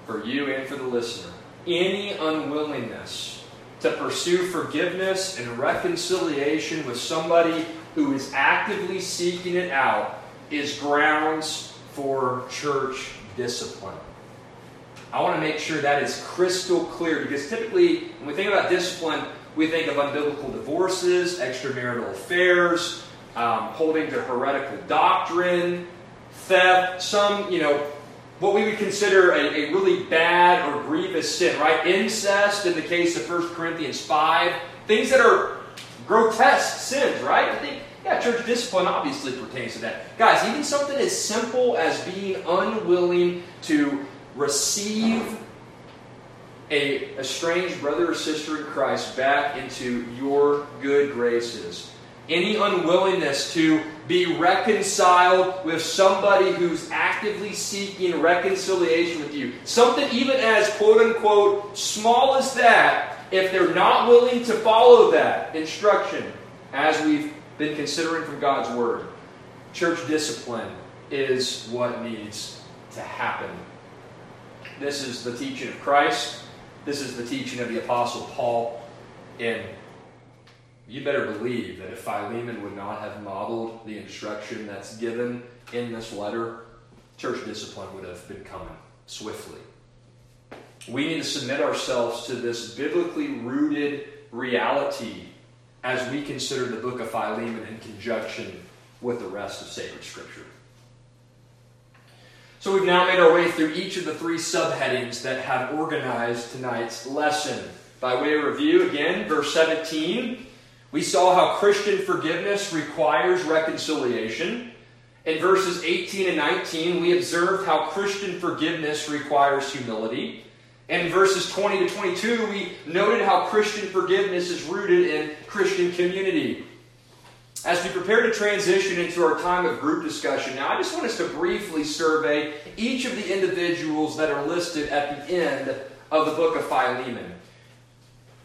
A: For you and for the listener. Any unwillingness to pursue forgiveness and reconciliation with somebody who is actively seeking it out is grounds for church discipline. I want to make sure that is crystal clear because typically, when we think about discipline, we think of unbiblical divorces, extramarital affairs, um, holding to heretical doctrine, theft, some, you know, what we would consider a, a, really bad or grievous sin, right? Incest in the case of 1 Corinthians 5. Things that are grotesque sins, right? I think, yeah, church discipline obviously pertains to that. Guys, even something as simple as being unwilling to receive a estranged brother or sister in Christ back into your good graces any unwillingness to be reconciled with somebody who's actively seeking reconciliation with you. Something even as quote unquote small as that, if they're not willing to follow that instruction, as we've been considering from God's Word, church discipline is what needs to happen. This is the teaching of Christ. This is the teaching of the Apostle Paul And you better believe that if Philemon would not have modeled the instruction that's given in this letter, church discipline would have been coming swiftly. We need to submit ourselves to this biblically rooted reality as we consider the book of Philemon in conjunction with the rest of sacred scripture. So we've now made our way through each of the three subheadings that have organized tonight's lesson. By way of review, again, verse 17 we saw how Christian forgiveness requires reconciliation. In verses 18 and 19, we observed how Christian forgiveness requires humility. In verses 20 to 22, we noted how Christian forgiveness is rooted in Christian community. As we prepare to transition into our time of group discussion, now I just want us to briefly survey each of the individuals that are listed at the end of the book of Philemon.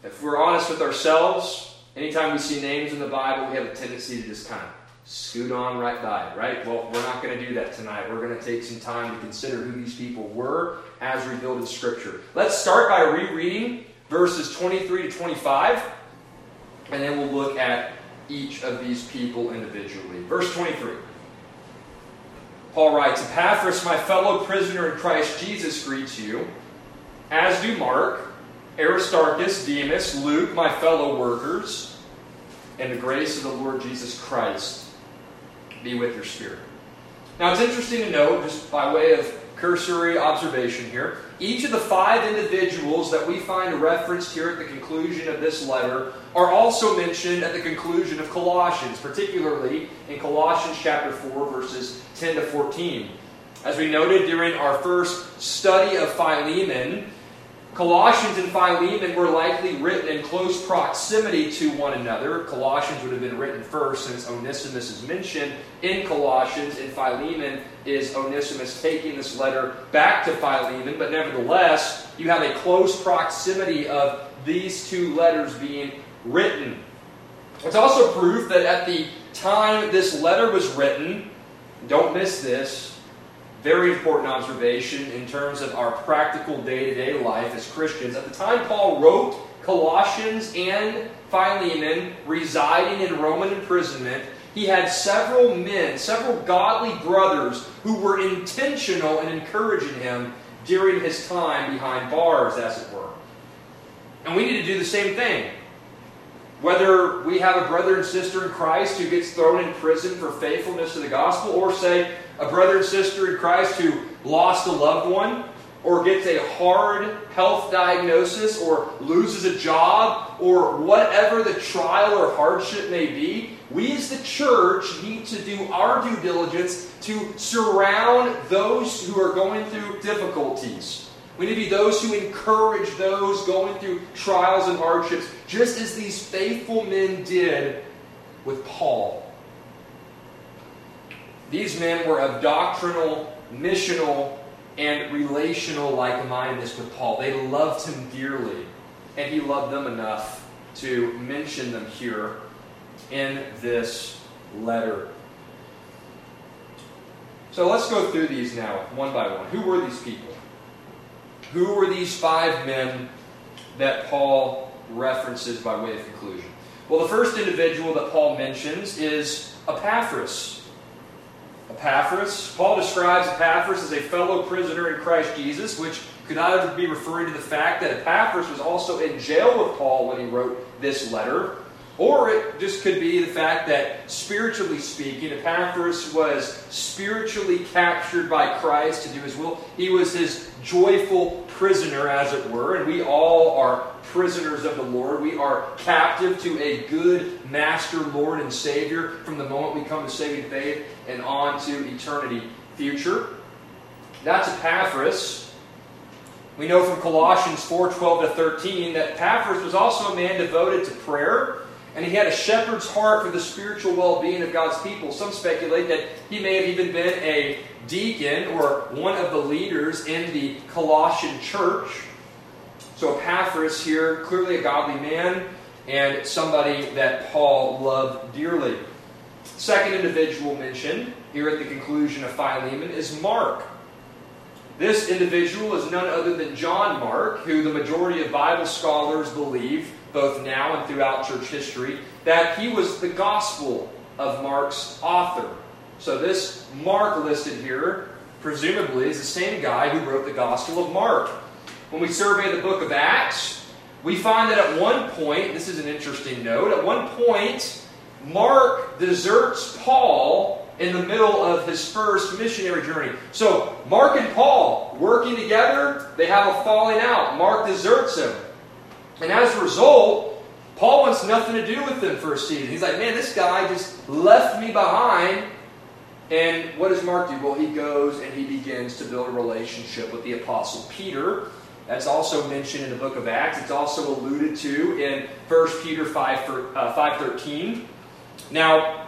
A: If we're honest with ourselves, Anytime we see names in the Bible, we have a tendency to just kind of scoot on right by right? Well, we're not going to do that tonight. We're going to take some time to consider who these people were as revealed in Scripture. Let's start by rereading verses 23 to 25, and then we'll look at each of these people individually. Verse 23. Paul writes, Epaphras, my fellow prisoner in Christ Jesus, greets you, as do Mark Aristarchus, Demas, Luke, my fellow workers, and the grace of the Lord Jesus Christ be with your spirit. Now, it's interesting to note, just by way of cursory observation here, each of the five individuals that we find referenced here at the conclusion of this letter are also mentioned at the conclusion of Colossians, particularly in Colossians chapter 4, verses 10 to 14. As we noted during our first study of Philemon, Colossians and Philemon were likely written in close proximity to one another. Colossians would have been written first since Onesimus is mentioned in Colossians, and Philemon is Onesimus taking this letter back to Philemon. But nevertheless, you have a close proximity of these two letters being written. It's also proof that at the time this letter was written, don't miss this, very important observation in terms of our practical day to day life as Christians. At the time Paul wrote Colossians and Philemon residing in Roman imprisonment, he had several men, several godly brothers who were intentional in encouraging him during his time behind bars, as it were. And we need to do the same thing. Whether we have a brother and sister in Christ who gets thrown in prison for faithfulness to the gospel, or say a brother and sister in Christ who lost a loved one, or gets a hard health diagnosis, or loses a job, or whatever the trial or hardship may be, we as the church need to do our due diligence to surround those who are going through difficulties We need to be those who encourage those going through trials and hardships, just as these faithful men did with Paul. These men were of doctrinal, missional, and relational like mindedness with Paul. They loved him dearly, and he loved them enough to mention them here in this letter. So let's go through these now, one by one. Who were these people? Who were these five men that Paul references by way of conclusion? Well, the first individual that Paul mentions is Epaphras. Epaphras. Paul describes Epaphras as a fellow prisoner in Christ Jesus, which could either be referring to the fact that Epaphras was also in jail with Paul when he wrote this letter, or it just could be the fact that, spiritually speaking, Epaphras was spiritually captured by Christ to do his will. He was his joyful prisoner, as it were, and we all are prisoners of the Lord. We are captive to a good master, Lord, and Savior from the moment we come to saving faith and on to eternity future. That's Epaphras. We know from Colossians 4 12 to 13 that Epaphras was also a man devoted to prayer and he had a shepherd's heart for the spiritual well being of God's people. Some speculate that he may have even been a deacon or one of the leaders in the Colossian church. So Epaphras here, clearly a godly man and somebody that Paul loved dearly. Second individual mentioned here at the conclusion of Philemon is Mark. This individual is none other than John Mark, who the majority of Bible scholars believe both now and throughout church history, that he was the gospel of Mark's author. So this Mark listed here, presumably, is the same guy who wrote the Gospel of Mark. When we survey the book of Acts, we find that at one point, this is an interesting note, at one point, Mark deserts Paul in the middle of his first missionary journey. So, Mark and Paul working together, they have a falling out. Mark deserts him. And as a result, Paul wants nothing to do with them for a season. He's like, man, this guy just left me behind. And what does Mark do? Well, he goes and he begins to build a relationship with the Apostle Peter. That's also mentioned in the book of Acts. It's also alluded to in 1 Peter 5, uh, 5.13. Now,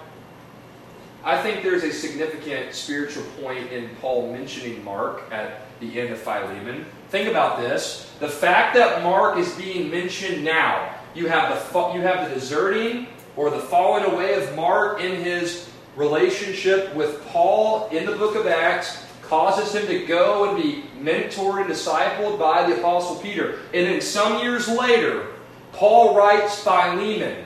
A: I think there's a significant spiritual point in Paul mentioning Mark at the end of Philemon. Think about this. The fact that Mark is being mentioned now, you have the, you have the deserting or the falling away of Mark in his relationship with Paul in the book of Acts causes him to go and be mentored and discipled by the Apostle Peter. And then some years later, Paul writes Philemon.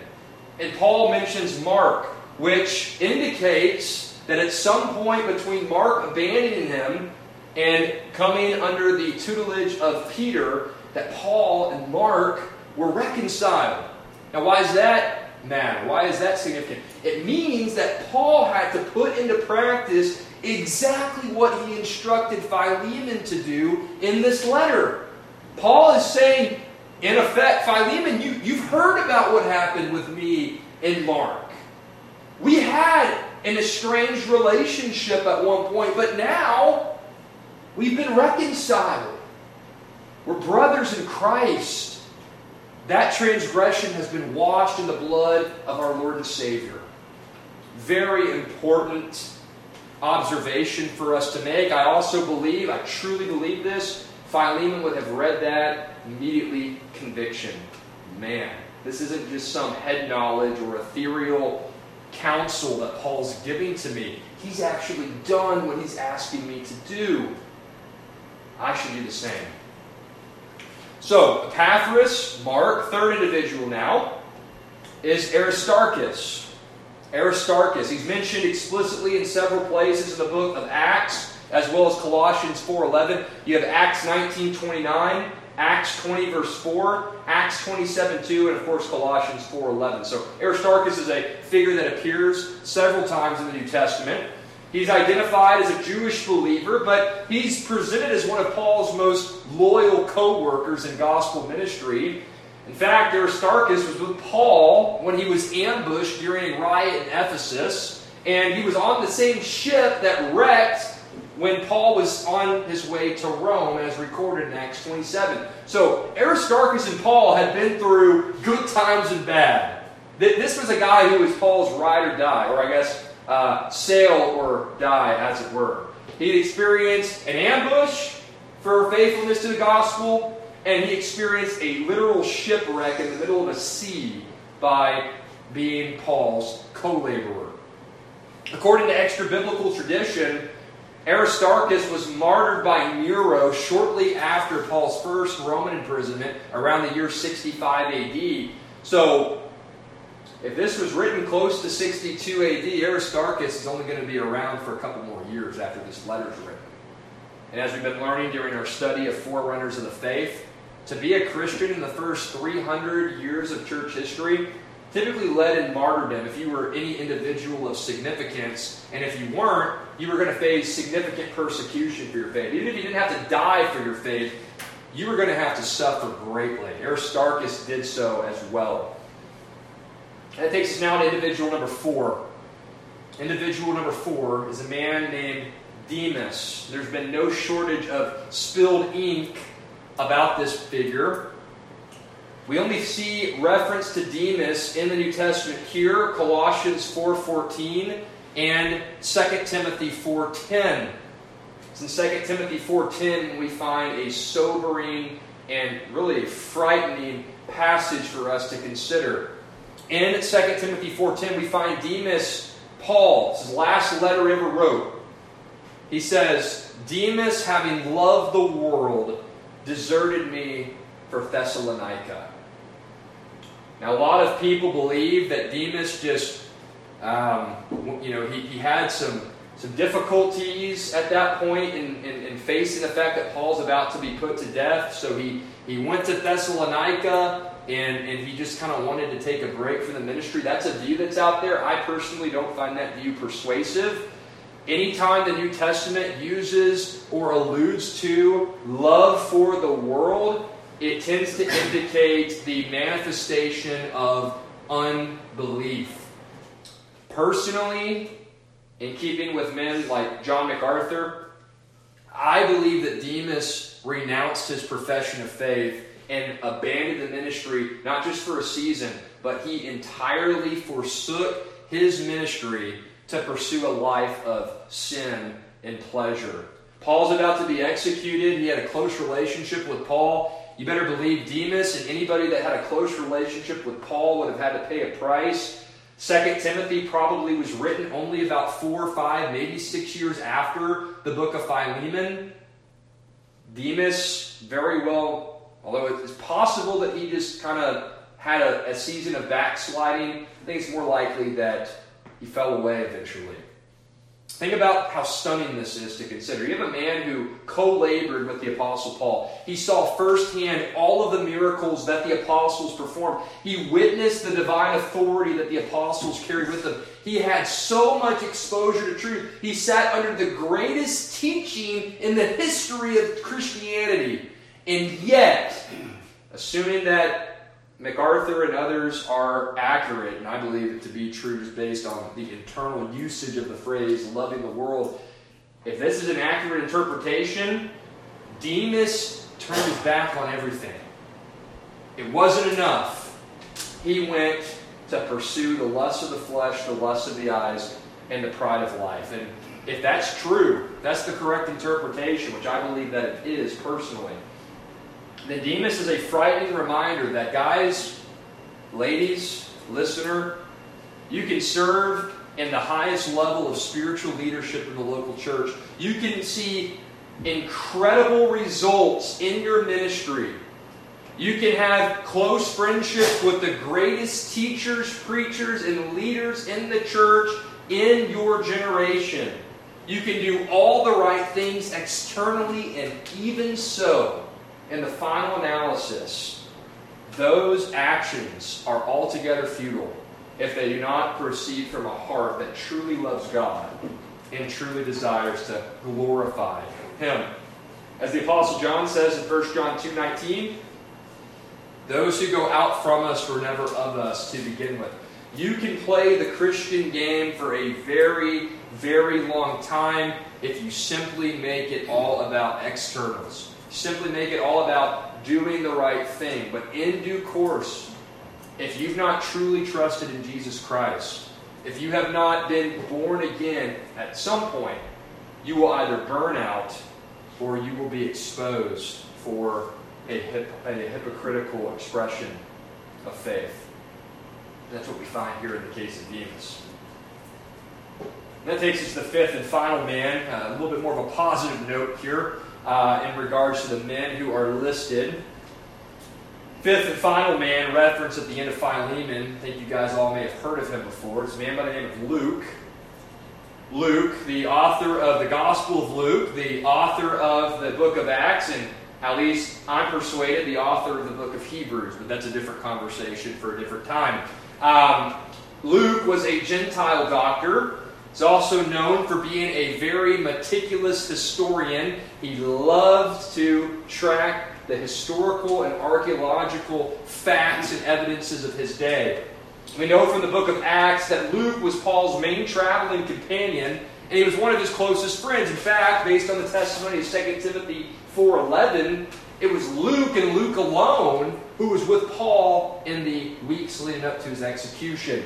A: And Paul mentions Mark, which indicates that at some point between Mark abandoning him and coming under the tutelage of Peter, that Paul and Mark were reconciled. Now, why is that matter? Why is that significant? It means that Paul had to put into practice exactly what he instructed Philemon to do in this letter. Paul is saying, in effect, Philemon, you, you've heard about what happened with me and Mark. We had an estranged relationship at one point, but now We've been reconciled. We're brothers in Christ. That transgression has been washed in the blood of our Lord and Savior. Very important observation for us to make. I also believe, I truly believe this, Philemon would have read that immediately conviction. Man, this isn't just some head knowledge or ethereal counsel that Paul's giving to me. He's actually done what he's asking me to do. I should do the same. So, Epaphras, Mark, third individual now, is Aristarchus. Aristarchus. He's mentioned explicitly in several places in the book of Acts, as well as Colossians 4.11. You have Acts 19.29, Acts 20 verse 4, Acts 27 2, and of course Colossians 4.11. So Aristarchus is a figure that appears several times in the New Testament. He's identified as a Jewish believer, but he's presented as one of Paul's most loyal co workers in gospel ministry. In fact, Aristarchus was with Paul when he was ambushed during a riot in Ephesus, and he was on the same ship that wrecked when Paul was on his way to Rome, as recorded in Acts 27. So Aristarchus and Paul had been through good times and bad. This was a guy who was Paul's ride or die, or I guess uh, sail or die, as it were. He experienced an ambush for faithfulness to the gospel, and he experienced a literal shipwreck in the middle of a sea by being Paul's co laborer. According to extra biblical tradition, Aristarchus was martyred by Nero shortly after Paul's first Roman imprisonment around the year 65 AD. So, if this was written close to 62 AD, Aristarchus is only going to be around for a couple more years after this letter is written. And as we've been learning during our study of forerunners of the faith, to be a Christian in the first 300 years of church history typically led in martyrdom if you were any individual of significance. And if you weren't, you were going to face significant persecution for your faith. Even if you didn't have to die for your faith, you were going to have to suffer greatly. Aristarchus did so as well. And that takes us now to individual number four. Individual number four is a man named Demas. There's been no shortage of spilled ink about this figure. We only see reference to Demas in the New Testament here, Colossians 4.14 and 2 Timothy 4.10. It's in 2 Timothy 4.10 we find a sobering and really frightening passage for us to consider. In 2 Timothy 4.10 we find Demas, Paul, his last letter ever wrote. He says, Demas, having loved the world, deserted me for Thessalonica. Now, a lot of people believe that Demas just, um, you know, he, he had some, some difficulties at that point in, in, in, facing the fact that Paul's about to be put to death. So he, he went to Thessalonica and, and he just kind of wanted to take a break from the ministry. That's a view that's out there. I personally don't find that view persuasive. Anytime the New Testament uses or alludes to love for the world, it tends to indicate the manifestation of unbelief. Personally, in keeping with men like John MacArthur, I believe that Demas renounced his profession of faith and abandoned the ministry not just for a season, but he entirely forsook his ministry to pursue a life of sin and pleasure. Paul's about to be executed. He had a close relationship with Paul. You better believe Demas and anybody that had a close relationship with Paul would have had to pay a price. Second Timothy probably was written only about four, or five, maybe six years after the book of Philemon. Demas, very well, although it's possible that he just kind of had a, a season of backsliding, I think it's more likely that he fell away eventually. Think about how stunning this is to consider. You have a man who co labored with the Apostle Paul. He saw firsthand all of the miracles that the apostles performed. He witnessed the divine authority that the apostles carried with them. He had so much exposure to truth. He sat under the greatest teaching in the history of Christianity. And yet, assuming that MacArthur and others are accurate, and I believe it to be true based on the internal usage of the phrase loving the world. If this is an accurate interpretation, Demas turned his back on everything. It wasn't enough. He went to pursue the lust of the flesh, the lust of the eyes, and the pride of life. And if that's true, that's the correct interpretation, which I believe that it is personally. Demas is a frightening reminder that, guys, ladies, listener, you can serve in the highest level of spiritual leadership in the local church. You can see incredible results in your ministry. You can have close friendships with the greatest teachers, preachers, and leaders in the church in your generation. You can do all the right things externally, and even so, in the final analysis, those actions are altogether futile if they do not proceed from a heart that truly loves God and truly desires to glorify Him. As the Apostle John says in 1 John 2.19, those who go out from us were never of us to begin with. You can play the Christian game for a very, very long time if you simply make it all about externals. Simply make it all about doing the right thing. But in due course, if you've not truly trusted in Jesus Christ, if you have not been born again at some point, you will either burn out or you will be exposed for a, hip, a hypocritical expression of faith. That's what we find here in the case of Demas. That takes us to the fifth and final man, uh, a little bit more of a positive note here uh, in regards to the men who are listed. Fifth and final man, reference at the end of Philemon. I think you guys all may have heard of him before. It's a man by the name of Luke. Luke, the author of the Gospel of Luke, the author of the book of Acts, and at least I'm persuaded the author of the book of Hebrews, but that's a different conversation for a different time. Um, Luke was a Gentile doctor. He's also known for being a very meticulous historian. He loved to track the historical and archaeological facts and evidences of his day. We know from the book of Acts that Luke was Paul's main traveling companion, and he was one of his closest friends. In fact, based on the testimony of 2 Timothy 4.11, it was Luke and Luke alone who was with Paul in the weeks leading up to his execution.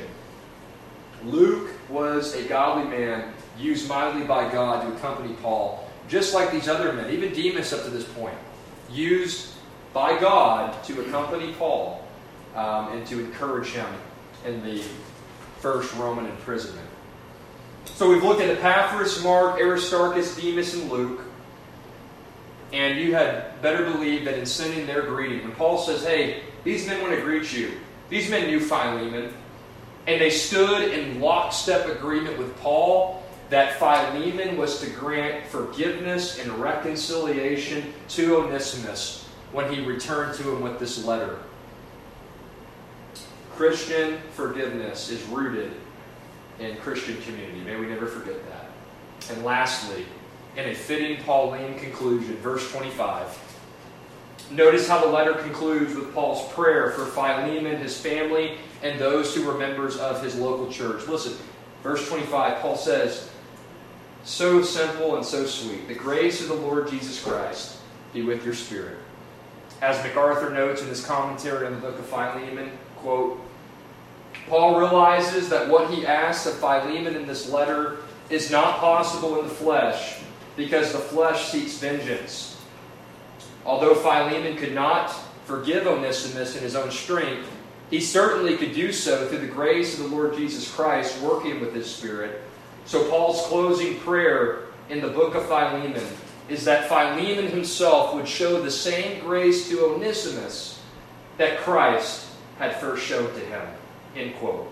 A: Luke was a godly man used mightily by God to accompany Paul, just like these other men, even Demas up to this point, used by God to accompany Paul um, and to encourage him in the first Roman imprisonment. So we've looked at Epaphras, Mark, Aristarchus, Demas, and Luke. And you had better believe that in sending their greeting, when Paul says, hey, these men want to greet you, these men knew Philemon, and they stood in lockstep agreement with Paul that Philemon was to grant forgiveness and reconciliation to Onesimus when he returned to him with this letter. Christian forgiveness is rooted in Christian community. May we never forget that. And lastly, in a fitting Pauline conclusion, verse 25. Notice how the letter concludes with Paul's prayer for Philemon, his family, and those who were members of his local church. Listen, verse 25, Paul says, So simple and so sweet. The grace of the Lord Jesus Christ be with your spirit. As MacArthur notes in his commentary on the book of Philemon, quote, Paul realizes that what he asks of Philemon in this letter is not possible in the flesh because the flesh seeks vengeance. Although Philemon could not forgive Onesimus in his own strength, he certainly could do so through the grace of the Lord Jesus Christ working with his Spirit. So, Paul's closing prayer in the book of Philemon is that Philemon himself would show the same grace to Onesimus that Christ had first showed to him. End quote.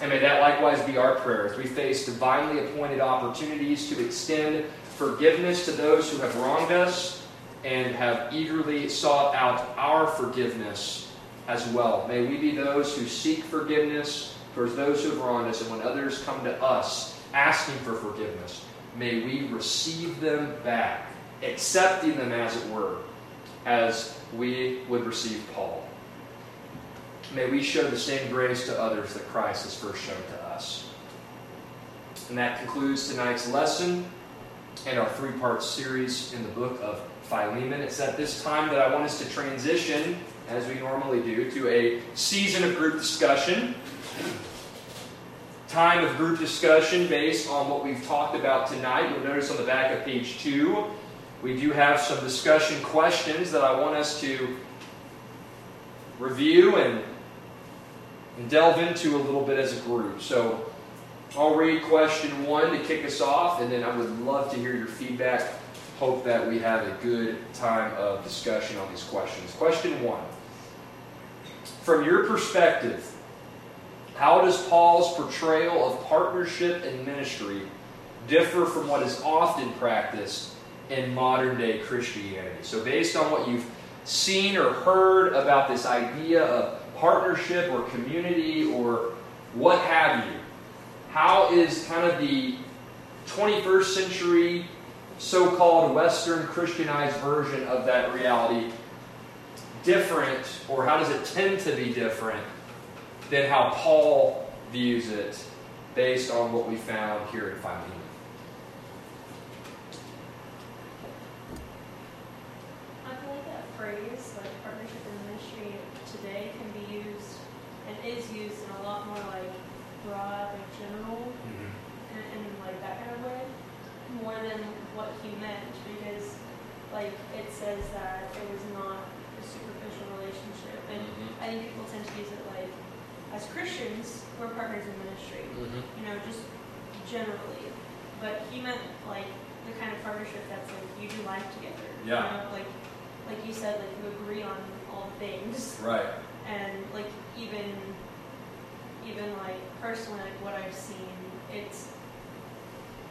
A: And may that likewise be our prayer as we face divinely appointed opportunities to extend forgiveness to those who have wronged us and have eagerly sought out our forgiveness as well. May we be those who seek forgiveness towards those who have wronged us, and when others come to us asking for forgiveness, may we receive them back, accepting them as it were, as we would receive Paul. May we show the same grace to others that Christ has first shown to us. And that concludes tonight's lesson and our three part series in the book of Philemon. It's at this time that I want us to transition, as we normally do, to a season of group discussion. Time of group discussion based on what we've talked about tonight. You'll notice on the back of page two, we do have some discussion questions that I want us to review and and delve into a little bit as a group. So I'll read question one to kick us off, and then I would love to hear your feedback. Hope that we have a good time of discussion on these questions. Question one From your perspective, how does Paul's portrayal of partnership and ministry differ from what is often practiced in modern day Christianity? So, based on what you've seen or heard about this idea of partnership or community or what have you? How is kind of the 21st century so called Western Christianized version of that reality different, or how does it tend to be different than how Paul views it based on what we found here in Philemon.
B: I feel like that phrase, like partnership in ministry today, can be used and is used in a lot more like broad, like general, mm-hmm. and, and like that kind of way, more than what he meant. Because like it says that it was not a superficial relationship, and I think people tend to use it like as Christians, we're partners in ministry.
A: Mhm.
B: You know, just generally. But he meant like the kind of partnership that's like you do life together. You
A: Yeah.
B: know, like like you said, like you agree on all things
A: Right.
B: and like even even like personally like what I've seen, it's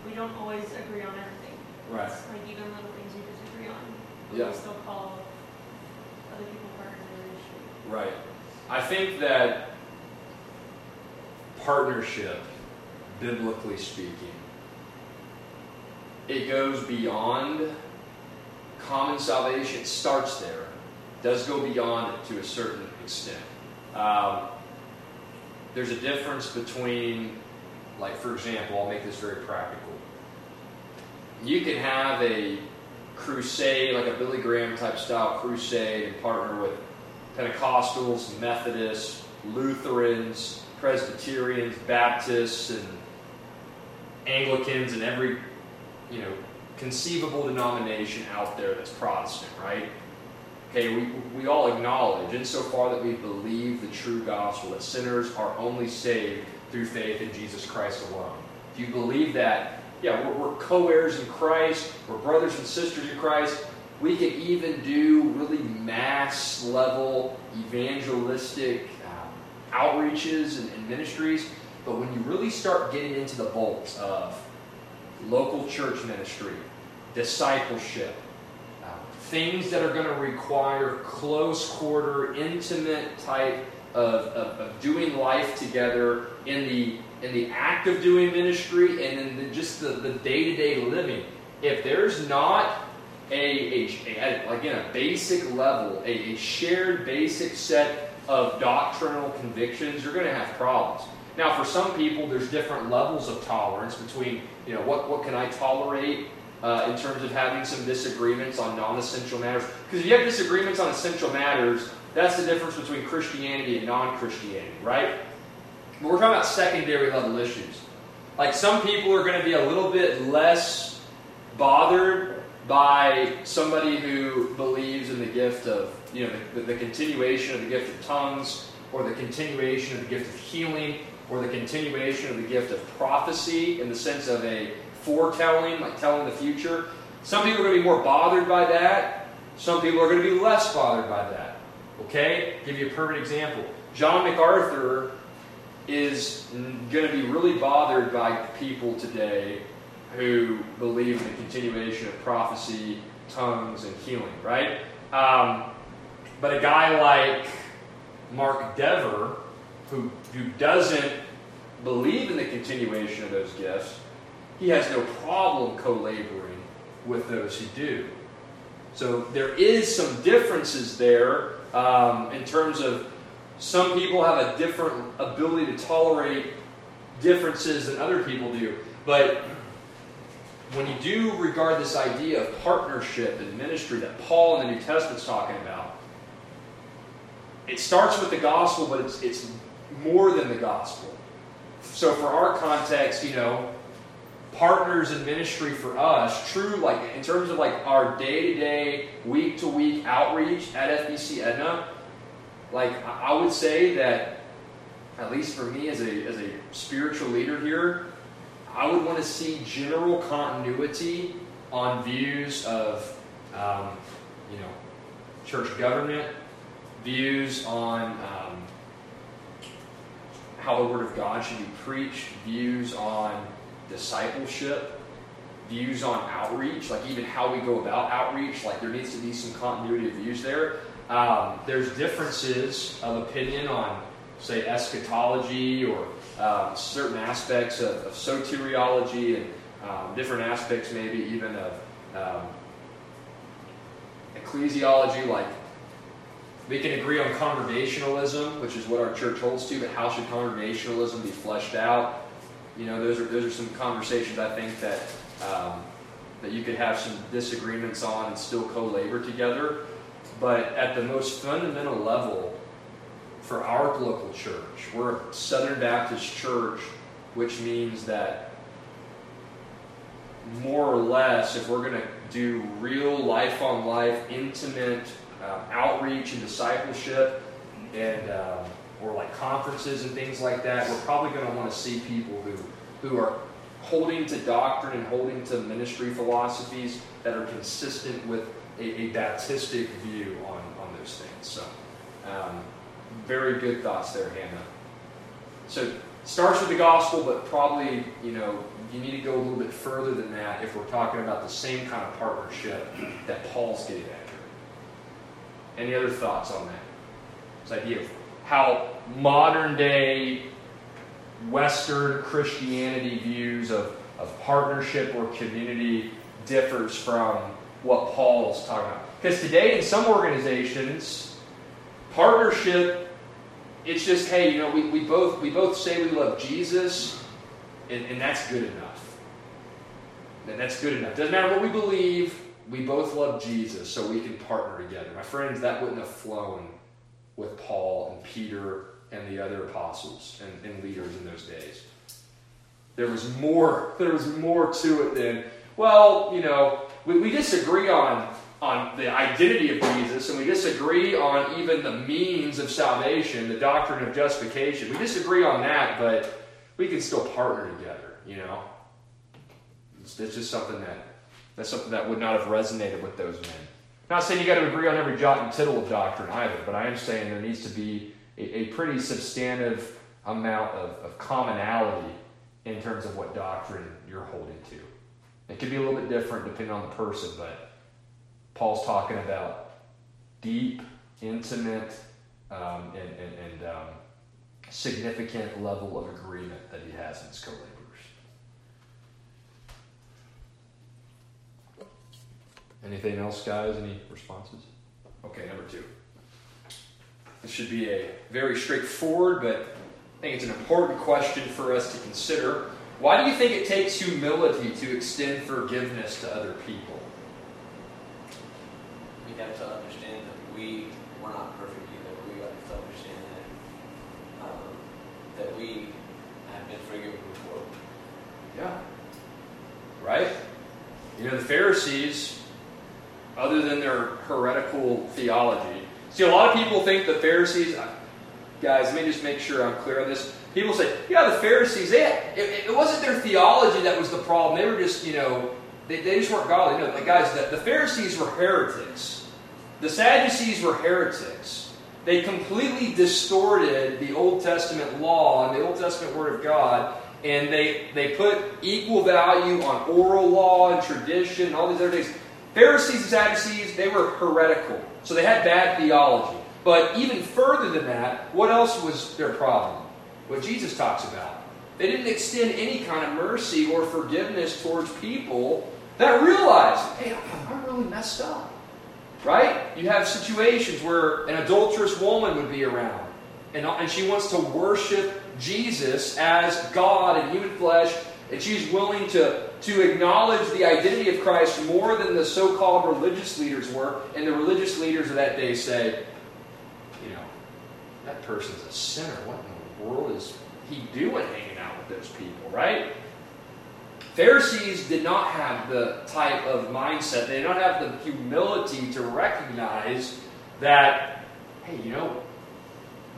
B: we don't always agree on everything.
A: Right.
B: Like even little things you disagree on. But
A: Yeah.
B: we still call other people partners in ministry.
A: Right. I think that partnership, biblically speaking, it goes beyond common salvation. It starts there, does go beyond it to a certain extent. Um, there's a difference between, like, for example, I'll make this very practical. You can have a crusade, like a Billy Graham type style crusade, and partner with Pentecostals, Methodists, Lutherans, Presbyterians, Baptists, and Anglicans, and every you know conceivable denomination out there that's Protestant, right? Okay, we, we all acknowledge, insofar that we believe the true gospel, that sinners are only saved through faith in Jesus Christ alone. If you believe that, yeah, we're, we're co heirs in Christ, we're brothers and sisters in Christ. We can even do really mass level evangelistic um, outreaches and, and ministries. But when you really start getting into the bolts of local church ministry, discipleship, uh, things that are going to require close quarter, intimate type of, of, of doing life together in the in the act of doing ministry and in the, just the, day-to-day living. If there's not a, a, a again a basic level, a, a shared basic set of doctrinal convictions, you're going to have problems. Now, for some people, there's different levels of tolerance between, you know, what, what can I tolerate uh, in terms of having some disagreements on non essential matters. Because if you have disagreements on essential matters, that's the difference between Christianity and non Christianity, right? But we're talking about secondary level issues. Like some people are going to be a little bit less bothered by somebody who believes in the gift of, you know, the, the continuation of the gift of tongues, or the continuation of the gift of healing, or the continuation of the gift of prophecy in the sense of a foretelling, like telling the future. Some people are going to be more bothered by that. Some people are going to be less bothered by that. Okay? give you a perfect example. John MacArthur is going to be really bothered by people today who believe in the continuation of prophecy, tongues, and healing, right? Um, but a guy like Mark Dever, who, who doesn't believe in the continuation of those gifts, he has no problem co laboring with those who do. So there is some differences there um, in terms of some people have a different ability to tolerate differences than other people do. But when you do regard this idea of partnership and ministry that Paul in the New Testament is talking about, it starts with the gospel, but it's, it's more than the gospel. So for our context, you know, partners in ministry for us, true, like in terms of like our day to day, week to week outreach at FBC Edna, like I would say that, at least for me as a, as a spiritual leader here, I would want to see general continuity on views of, um, you know, church government, views on um, how the Word of God should be preached, views on discipleship, views on outreach, like even how we go about outreach, like there needs to be some continuity of views there. Um, there's differences of opinion on, say, eschatology or um, certain aspects of, of soteriology and um, different aspects, maybe even of um, ecclesiology, like We can agree on congregationalism, which is what our church holds to, but how should congregationalism be fleshed out? You know, those are those are some conversations I think that um, that you could have some disagreements on and still co-labor together. But at the most fundamental level, for our local church, we're a Southern Baptist church, which means that more or less, if we're going to do real life on life, intimate um, outreach and discipleship, and um, or like conferences and things like that, we're probably going to want to see people who who are holding to doctrine and holding to ministry philosophies that are consistent with a, a Baptistic view on, on those things. So, um, very good thoughts there, Hannah. So, starts with the gospel, but probably, you know, you need to go a little bit further than that if we're talking about the same kind of partnership that Paul's getting at here. Any other thoughts on that? This idea of how modern day Western Christianity views of, of partnership or community differs from what Paul's talking about. Because today, in some organizations, partnership, it's just, hey, you know, we, we, both, we both say we love Jesus, and, and that's good enough. And that's good enough. Doesn't matter what we believe, we both love Jesus, so we can partner together. My friends, that wouldn't have flown with Paul and Peter and the other apostles and, and leaders in those days. There was more. There was more to it than well, you know, we, we disagree on on the identity of Jesus, and we disagree on even the means of salvation, the doctrine of justification. We disagree on that, but we can still partner together. You know, it's, it's just something that that's something that would not have resonated with those men. Not saying you got to agree on every jot and tittle of doctrine either, but I am saying there needs to be a, a pretty substantive amount of, of commonality in terms of what doctrine you're holding to. It can be a little bit different depending on the person, but Paul's talking about deep, intimate, um, and, and, and um, significant level of agreement that he has in his co laborers. Anything else, guys? Any responses? Okay, number two. This should be a very straightforward, but I think it's an important question for us to consider. Why do you think it takes humility to extend forgiveness to other people?
C: We have to understand that we we're not perfect either. We have to understand that um, that we have been forgiven before.
A: Yeah. Right? You know, the Pharisees, other than their heretical theology, See, a lot of people think the Pharisees, uh, guys, let me just make sure I'm clear on this. People say, yeah, the Pharisees, they it, it, wasn't their theology that was the problem. They were just, you know, they, they just weren't godly. No, like, guys, the, the Pharisees were heretics. The Sadducees were heretics. They completely distorted the Old Testament law and the Old Testament Word of God, and they, they put equal value on oral law and tradition and all these other things. Pharisees and Sadducees, they were heretical. So they had bad theology. But even further than that, what else was their problem? What Jesus talks about. They didn't extend any kind of mercy or forgiveness towards people that realized, hey, I'm really messed up. Right? You have situations where an adulterous woman would be around, and, and she wants to worship Jesus as God in human flesh, and she's willing to to acknowledge the identity of Christ more than the so called religious leaders were. And the religious leaders of that day say, you know, that person's a sinner. What world is he doing hanging out with those people, right? Pharisees did not have the type of mindset, they did not have the humility to recognize that, hey, you know,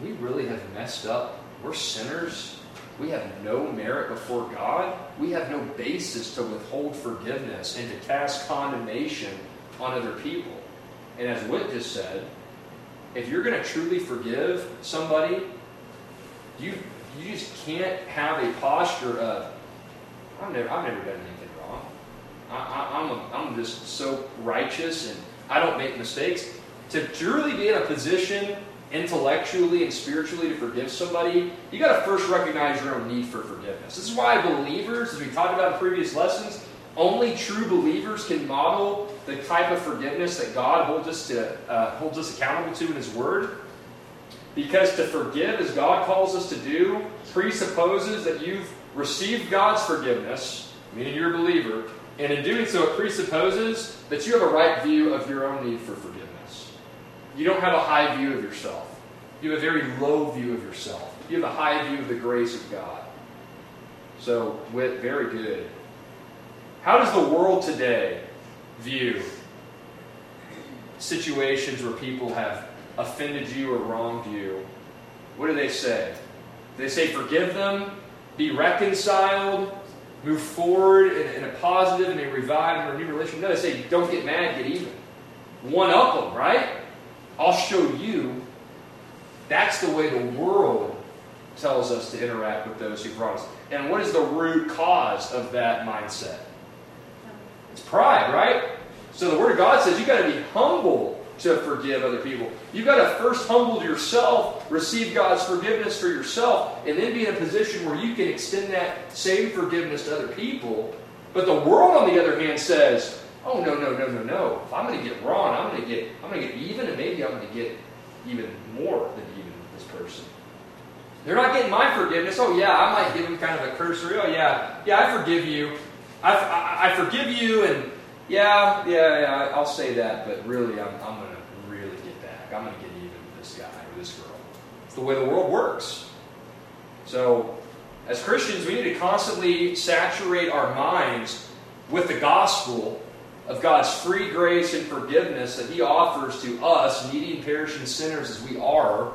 A: we really have messed up. We're sinners we have no merit before God. We have no basis to withhold forgiveness and to cast condemnation on other people. And as Whit just said, if you're going to truly forgive somebody, you you just can't have a posture of I've never I've never done anything wrong. I, am I'm, I'm just so righteous and I don't make mistakes. To truly be in a position intellectually and spiritually to forgive somebody, you got to first recognize your own need for forgiveness. This is why believers, as we talked about in previous lessons, only true believers can model the type of forgiveness that God holds us to uh, holds us accountable to in His Word. Because to forgive, as God calls us to do, presupposes that you've received God's forgiveness, meaning you're a believer, and in doing so, it presupposes that you have a right view of your own need for forgiveness. You don't have a high view of yourself. You have a very low view of yourself. You have a high view of the grace of God. So, Whit, very good. How does the world today view situations where people have offended you or wronged you? What do they say? They say, forgive them, be reconciled, move forward in, in a positive and a revived and renewed relationship. No, they say, don't get mad, get even. One up them, right? I'll show you. That's the way the world tells us to interact with those who've wronged us. And what is the root cause of that mindset? It's pride, right? So the Word of God says you've got to be humble to forgive other people. You've got to first humble yourself, receive God's forgiveness for yourself, and then be in a position where you can extend that same forgiveness to other people. But the world, on the other hand, says, "Oh no, no, no, no, no! If I'm going to get wrong, I'm going to get, I'm going to get even, and maybe I'm going to get even more than even this person." They're not getting my forgiveness. Oh yeah, I might give them kind of a cursory. Oh yeah, yeah, I forgive you. I, I, I forgive you, and yeah, yeah, yeah, I'll say that, but really, I'm, I'm going to I'm going to get even with this guy or this girl. It's the way the world works. So, as Christians, we need to constantly saturate our minds with the gospel of God's free grace and forgiveness that He offers to us, needy and perishing sinners as we are.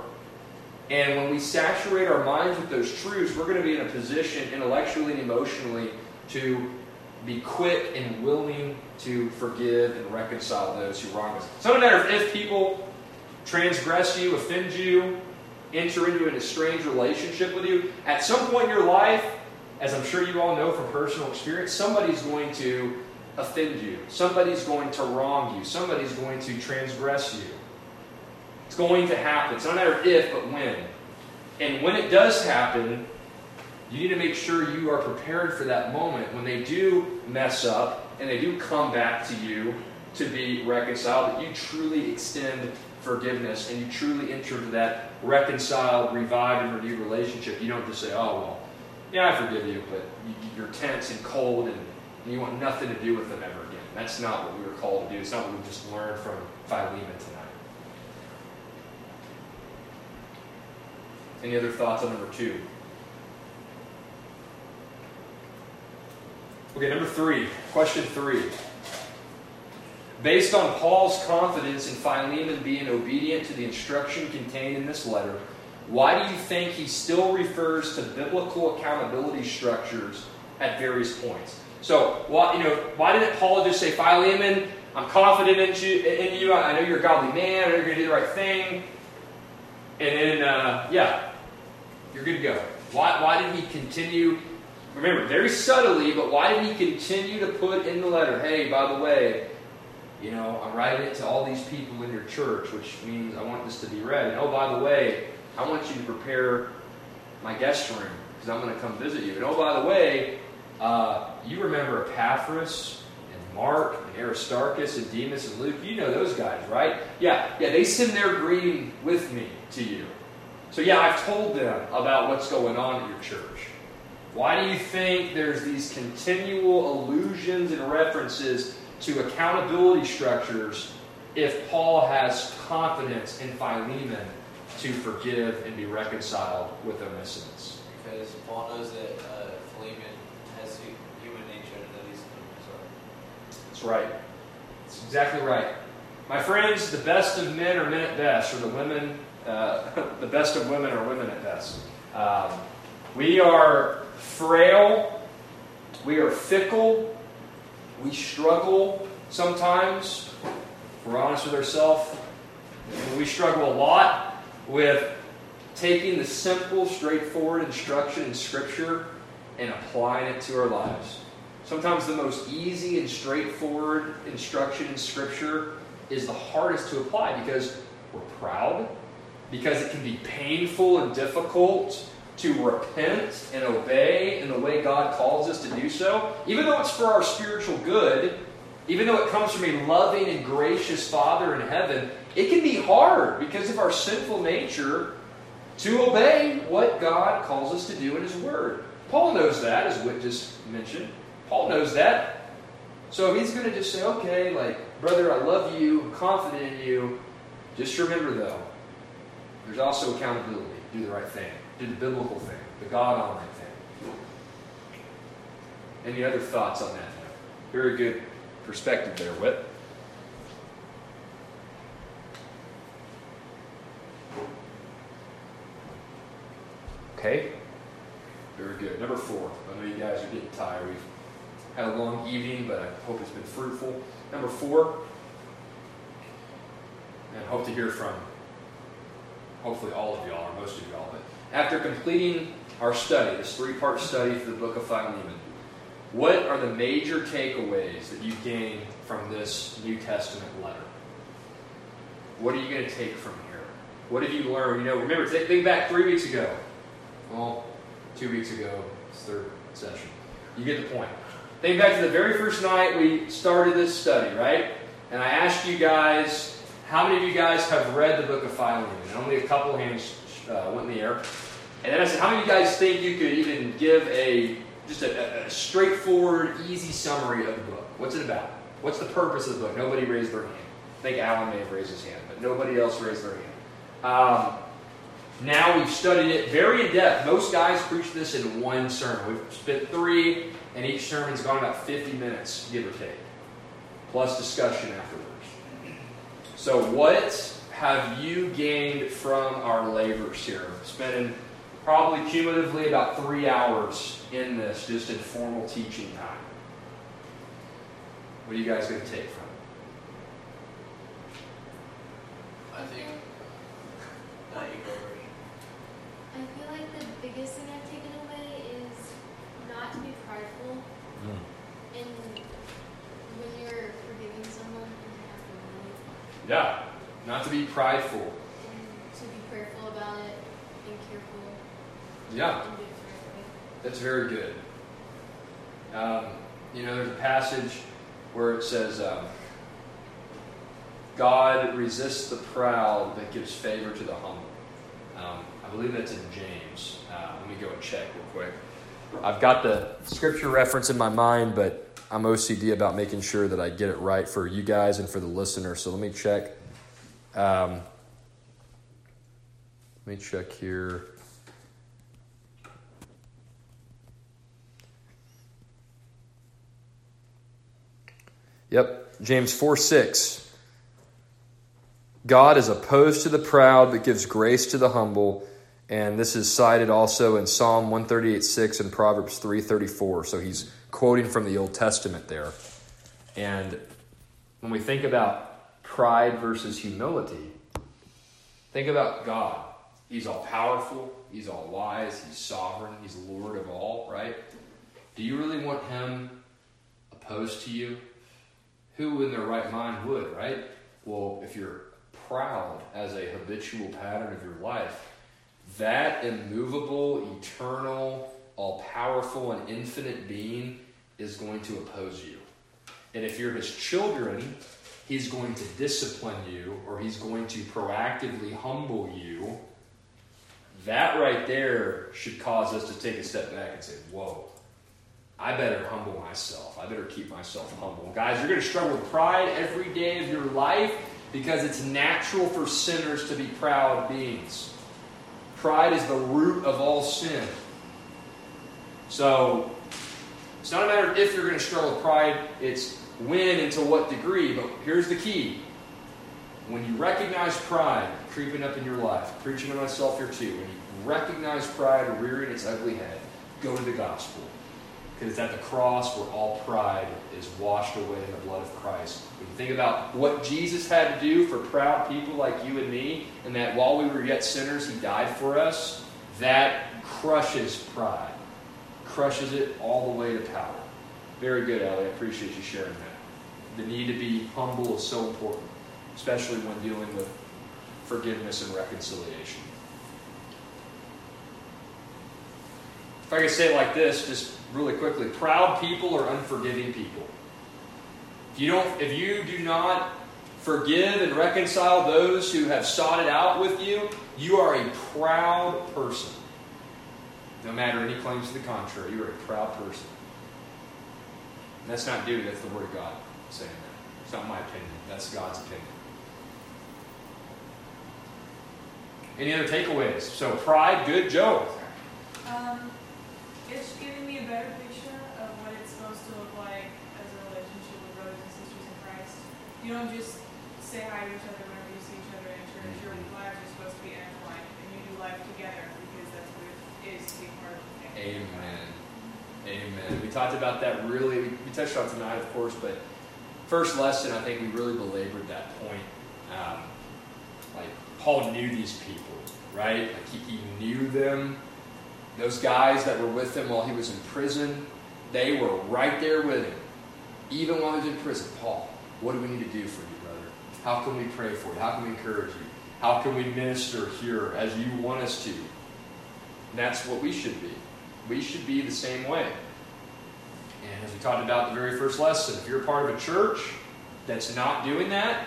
A: And when we saturate our minds with those truths, we're going to be in a position, intellectually and emotionally, to be quick and willing to forgive and reconcile those who wrong us. So, no matter if people transgress you, offend you, enter into an estranged relationship with you, at some point in your life, as I'm sure you all know from personal experience, somebody's going to offend you. Somebody's going to wrong you. Somebody's going to transgress you. It's going to happen. It's not a matter of if, but when. And when it does happen, you need to make sure you are prepared for that moment when they do mess up and they do come back to you to be reconciled, that you truly extend forgiveness and you truly enter into that reconciled, revived, and renewed relationship. You don't just say, oh, well, yeah, I forgive you, but you're tense and cold and you want nothing to do with them ever again. That's not what we were called to do. It's not what we just learned from Philemon tonight. Any other thoughts on number two? Okay, number three, question three. Based on Paul's confidence in Philemon being obedient to the instruction contained in this letter, why do you think he still refers to biblical accountability structures at various points? So, why, you know, why didn't Paul just say, Philemon, I'm confident in you, in you. I know you're a godly man. I know you're going to do the right thing. And then, uh, yeah, you're good to go. Why, why did he continue? Remember, very subtly, but why did he continue to put in the letter, hey, by the way, you know, I'm writing it to all these people in your church, which means I want this to be read. And oh, by the way, I want you to prepare my guest room because I'm going to come visit you. And oh, by the way, uh, you remember Epaphras and Mark and Aristarchus and Demas and Luke. You know those guys, right? Yeah, yeah, they send their greeting with me to you. So, yeah, I've told them about what's going on at your church. Why do you think there's these continual allusions and references to accountability structures if Paul has confidence in Philemon to forgive and be reconciled with Onesimus?
C: Because Paul knows that uh, Philemon has human nature and that he's sorry.
A: That's right. That's exactly right. My friends, the best of men are men at best, or the women, uh, the best of women are women at best. Um, we are frail. We are fickle. We struggle sometimes. If we're honest with ourselves. We struggle a lot with taking the simple, straightforward instruction in Scripture and applying it to our lives. Sometimes the most easy and straightforward instruction in Scripture is the hardest to apply because we're proud, because it can be painful and difficult, to repent and obey in the way God calls us to do so, even though it's for our spiritual good, even though it comes from a loving and gracious Father in heaven, it can be hard because of our sinful nature to obey what God calls us to do in His Word. Paul knows that, as Whit just mentioned. Paul knows that. So he's going to just say, okay, like, brother, I love you, I'm confident in you. Just remember, though, there's also accountability. Do the right thing, do the biblical thing, the God honoring thing. Any other thoughts on that? Very good perspective there, Whit. Okay. Very good. Number four. I know you guys are getting tired. We've had a long evening, but I hope it's been fruitful. Number four. And hope to hear from hopefully all of y'all, or most of y'all. But after completing our study, this three part study for the book of Philemon, what are the major takeaways that you gained from this New Testament letter? What are you going to take from here? What have you learned? You know, remember, think back three weeks ago. Well, two weeks ago, it's third session. You get the point. Think back to the very first night we started this study, right? And I asked you guys, how many of you guys have read the book of Philemon? And only a couple hands uh, went in the air. And then I said, how many of you guys think you could even give a just a, a, straightforward, easy summary of the book? What's it about? What's the purpose of the book? Nobody raised their hand. I think Alan may have raised his hand, but nobody else raised their hand. Um, now we've studied it very in depth. Most guys preach this in one sermon. We've spent three, and each sermon's gone about 50 minutes, give or take, plus discussion afterwards. So, what have you gained from our labors here? Spending probably cumulatively about three hours in this, just in formal teaching time. What are you guys going to take from it?
C: I think. Not you go.
D: I feel like the biggest thing I've taken away is not to be prideful. Hmm. And when you're forgiving someone, you have to really.
A: Yeah, not to be prideful.
D: And to be prayerful about it, and careful,
A: Yeah,
D: and do it the right way.
A: that's very good. Um, you know, there's a passage where it says, um, God resists the proud but gives favor to the humble. Um, I believe that's in James. Uh, let me go and check real quick. I've got the scripture reference in my mind, but I'm OCD about making sure that I get it right for you guys and for the listener. So let me check. Um, let me check here. Yep, James 4 6. God is opposed to the proud, but gives grace to the humble. And this is cited also in Psalm 138 6 and Proverbs 334. So he's quoting from the Old Testament there. And when we think about pride versus humility, think about God. He's all powerful, He's all wise, He's sovereign, He's Lord of all, right? Do you really want Him opposed to you? Who in their right mind would, right? Well, if you're proud as a habitual pattern of your life, that immovable, eternal, all powerful, and infinite being is going to oppose you. And if you're his children, he's going to discipline you or he's going to proactively humble you. That right there should cause us to take a step back and say, Whoa, I better humble myself. I better keep myself humble. Guys, you're going to struggle with pride every day of your life because it's natural for sinners to be proud beings. Pride is the root of all sin. So, it's not a matter of if you're going to struggle with pride, it's when and to what degree. But here's the key when you recognize pride creeping up in your life, preaching to myself here too, when you recognize pride rearing its ugly head, go to the gospel. Because it's at the cross where all pride is washed away in the blood of Christ. When you think about what Jesus had to do for proud people like you and me, and that while we were yet sinners, He died for us, that crushes pride. Crushes it all the way to power. Very good, Ellie. I appreciate you sharing that. The need to be humble is so important, especially when dealing with forgiveness and reconciliation. if I could say it like this, just really quickly, proud people are unforgiving people. If you don't, if you do not forgive and reconcile those who have sought it out with you, you are a proud person. No matter any claims to the contrary, you are a proud person. And that's not duty, that's the Word of God saying that. It's not my opinion, that's God's opinion. Any other takeaways? So, pride, good, Joe.
E: Um, it's giving me a better picture of what it's supposed to look like as a relationship with brothers and sisters in Christ. You don't just say hi to each other whenever you see each other in church. Your lives are supposed to be intertwined, and you do life together because that's what it is to be part of the family.
A: Amen. Amen. We talked about that really, we touched on tonight, of course, but first lesson, I think we really belabored that point. Um, like, Paul knew these people, right? Like, he, he knew them. Those guys that were with him while he was in prison, they were right there with him. Even while he was in prison, Paul, what do we need to do for you, brother? How can we pray for you? How can we encourage you? How can we minister here as you want us to? And that's what we should be. We should be the same way. And as we talked about the very first lesson, if you're part of a church that's not doing that,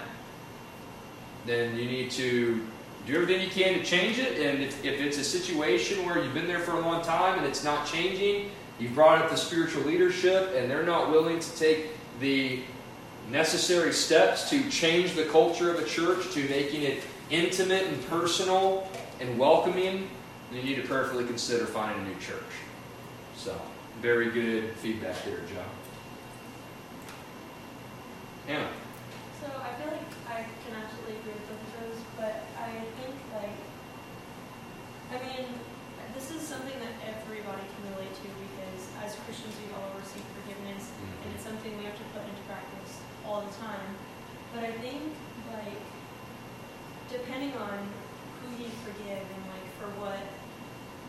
A: then you need to do everything you can to change it. And if, if it's a situation where you've been there for a long time and it's not changing, you've brought up the spiritual leadership and they're not willing to take the necessary steps to change the culture of a church to making it intimate and personal and welcoming, then you need to prayerfully consider finding a new church. So, very good feedback there, John. Anna.
B: So I feel like I can absolutely agree with both of those, but I think like, I mean, this is something that everybody can relate to because as Christians we all receive forgiveness, mm-hmm. and it's something we have to put into practice all the time. But I think like, depending on who you forgive and like for what,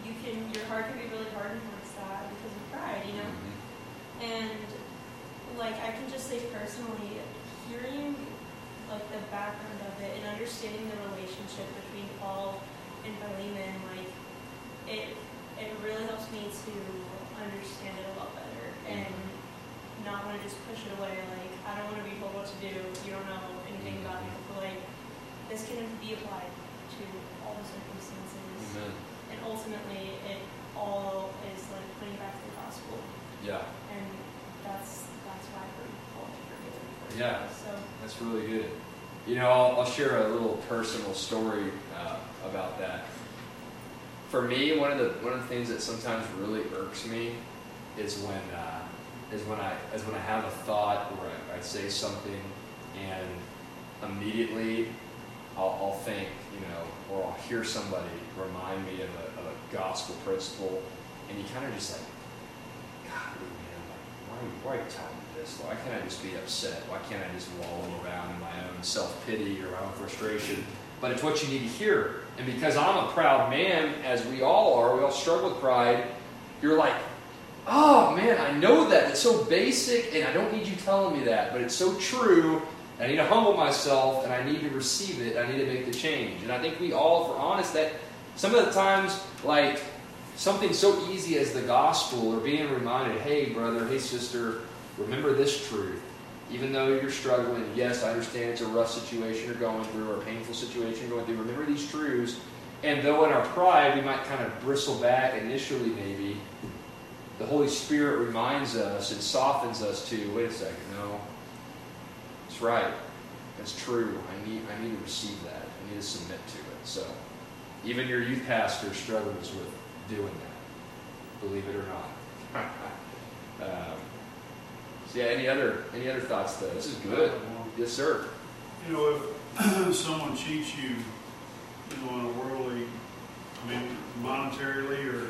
B: you can your heart can be really hardened that because of pride, you know. Mm-hmm. And like I can just say personally, hearing like the background of it and understanding the relationship between Paul and Philemon, like it it really helps me to understand it a lot better mm-hmm. and not want to just push it away. Like I don't want to be told what to do. You don't know anything mm-hmm. about me. But like this can be applied to all the circumstances,
A: Amen.
B: and ultimately it all is like putting back to the gospel
A: Yeah,
B: and that's that's why we're called to forgive.
A: Yeah.
B: So
A: that's really good. You know, I'll, I'll share a little personal story uh, about that. For me, one of the one of the things that sometimes really irks me is when uh, is when I is when I have a thought or I, I say something and immediately I'll, I'll think, you know, or I'll hear somebody remind me of a gospel principle, and you kind of just like, God, man, like, why, are you, why are you telling me this? Why can't I just be upset? Why can't I just wallow around in my own self pity or my own frustration? But it's what you need to hear. And because I'm a proud man, as we all are, we all struggle with pride, you're like, oh man, I know that. It's so basic, and I don't need you telling me that, but it's so true. I need to humble myself, and I need to receive it. I need to make the change. And I think we all, if we're honest, that some of the times, like something so easy as the gospel or being reminded, hey, brother, hey, sister, remember this truth. Even though you're struggling, yes, I understand it's a rough situation you're going through or a painful situation you're going through. Remember these truths. And though in our pride we might kind of bristle back initially, maybe, the Holy Spirit reminds us and softens us to wait a second, no, it's right. That's true. I need, I need to receive that. I need to submit to it. So, even your youth pastor struggles with doing that, believe it or not. um, so yeah, any other any other thoughts though? This is good. Yes, sir.
F: You know, if someone cheats you, you know, in a worldly, I mean, monetarily or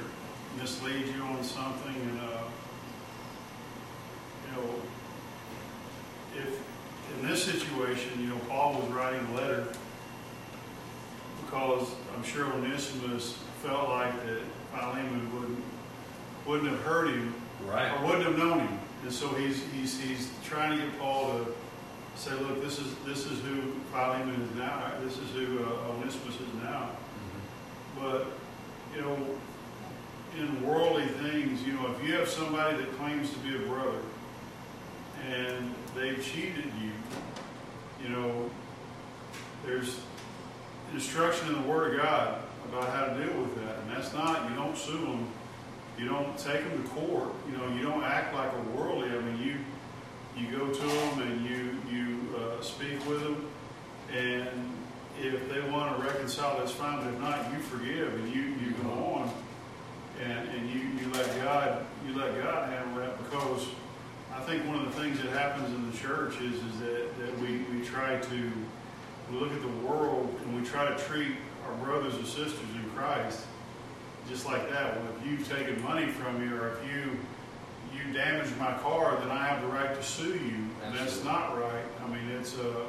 F: misleads you on something, and, uh, you know, if, in this situation, you know, Paul was writing a letter because I'm sure Onesimus felt like that Philemon wouldn't, wouldn't have hurt him
A: Right.
F: or wouldn't have known him. And so he's, he's, he's trying to get Paul to say, look, this is, this is who Philemon is now, this is who uh, Onesimus is now. But, you know, in worldly things, you know, if you have somebody that claims to be a brother and they've cheated you, you know, there's instruction in the Word of God about how to deal with that. And that's not, you don't sue them, you don't take them to court, you know, you don't act like a worldly. I mean, you you go to them and you you uh, speak with them, and if they want to reconcile, that's fine. But if not, you forgive and you you go on, and and you you let God you let God handle that because I think one of the things that happens in the church is is that that we we try to we look at the world try to treat our brothers and sisters in Christ just like that. Well, if you've taken money from me or if you you damaged my car, then I have the right to sue you. And that's not right. I mean, it's uh,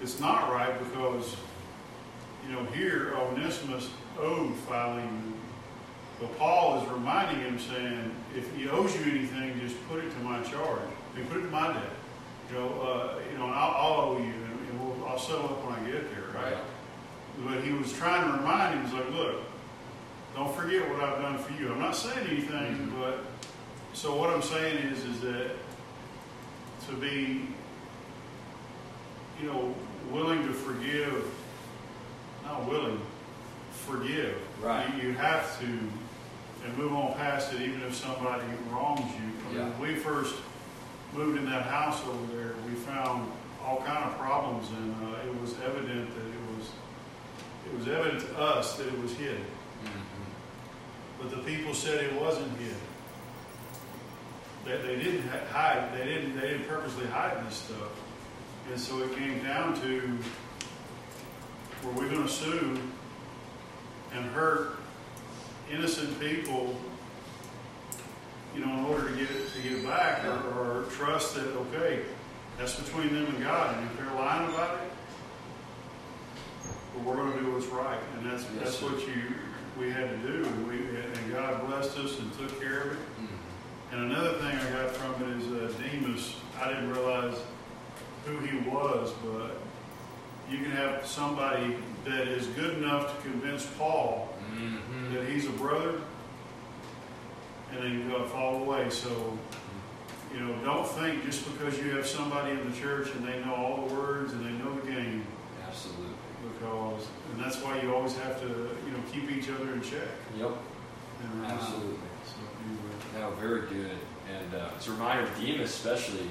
F: it's not right because you know here Onesimus owed Philemon, but Paul is reminding him, saying, if he owes you anything, just put it to my charge. I mean, put it to my debt. You know, uh, you know, and I'll, I'll owe you, and, and we'll, I'll settle up when I get there, right? But he was trying to remind him, he was like, look, don't forget what I've done for you. I'm not saying anything, but so what I'm saying is, is that to be, you know, willing to forgive, not willing, forgive.
A: Right.
F: You, you have to, and move on past it, even if somebody wrongs you. I mean,
A: Yeah.
F: we first moved in that house over there, we found all kind of problems, and uh, it was evident that it was, evident to us that it was hidden. Mm-hmm. But the people said it wasn't hid. That they didn't hide, they didn't, they didn't purposely hide this stuff. And so it came down to, were we gonna sue and hurt innocent people, you know, in order to get it, to get it back, or, or trust that, okay, that's between them and God, and if they're lying about it, well, we're gonna do what's right, and that's,
A: Yes,
F: that's
A: sir.
F: what you, we had to do, and we, and God blessed us and took care of it. And another thing I got from it is uh, Demas, I didn't realize who he was, but you can have somebody that is good enough to convince Paul
A: Mm-hmm.
F: that he's a brother, and then you go fall away. So, you know, don't think just because you have somebody in the church and they know all the words and they know the game. And that's why you always have to, you know, keep each other in check.
A: Yep.
F: And, uh,
A: Absolutely.
F: So, anyway.
A: No, very good. And uh, it's a reminder, of Demas especially,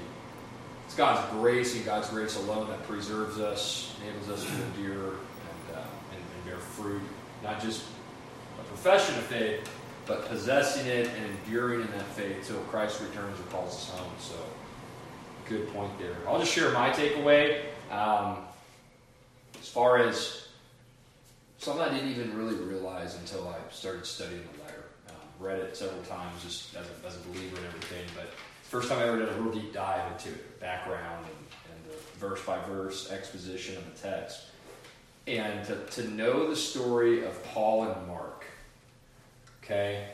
A: it's God's grace and God's grace alone that preserves us, enables us to endure and, uh, and, and bear fruit. Not just a profession of faith, but possessing it and enduring in that faith till Christ returns and calls us home. So, good point there. I'll just share my takeaway. Um, far as something I didn't even really realize until I started studying the letter. Um, read it several times just as a, as a believer and everything, but first time I ever did a real deep dive into it, background and, and the verse by verse exposition of the text. And to, to know the story of Paul and Mark, okay,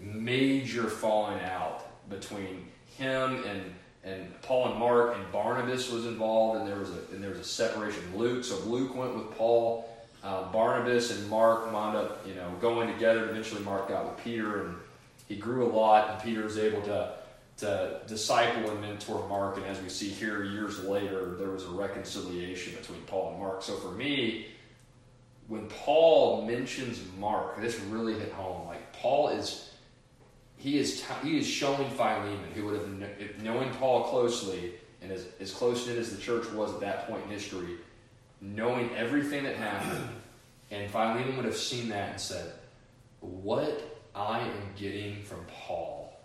A: major falling out between him and and Paul and Mark and Barnabas was involved, and there was a and there was a separation. Luke, so Luke went with Paul. Uh, Barnabas and Mark wound up, you know, going together. Eventually, Mark got with Peter, and he grew a lot. And Peter was able to to disciple and mentor Mark. And as we see here, years later, there was a reconciliation between Paul and Mark. So for me, when Paul mentions Mark, this really hit home. Like Paul is he is t- he is showing Philemon, who would have kn- if knowing Paul closely and as, as close knit as the church was at that point in history, knowing everything that happened, and Philemon would have seen that and said, "What I am getting from Paul,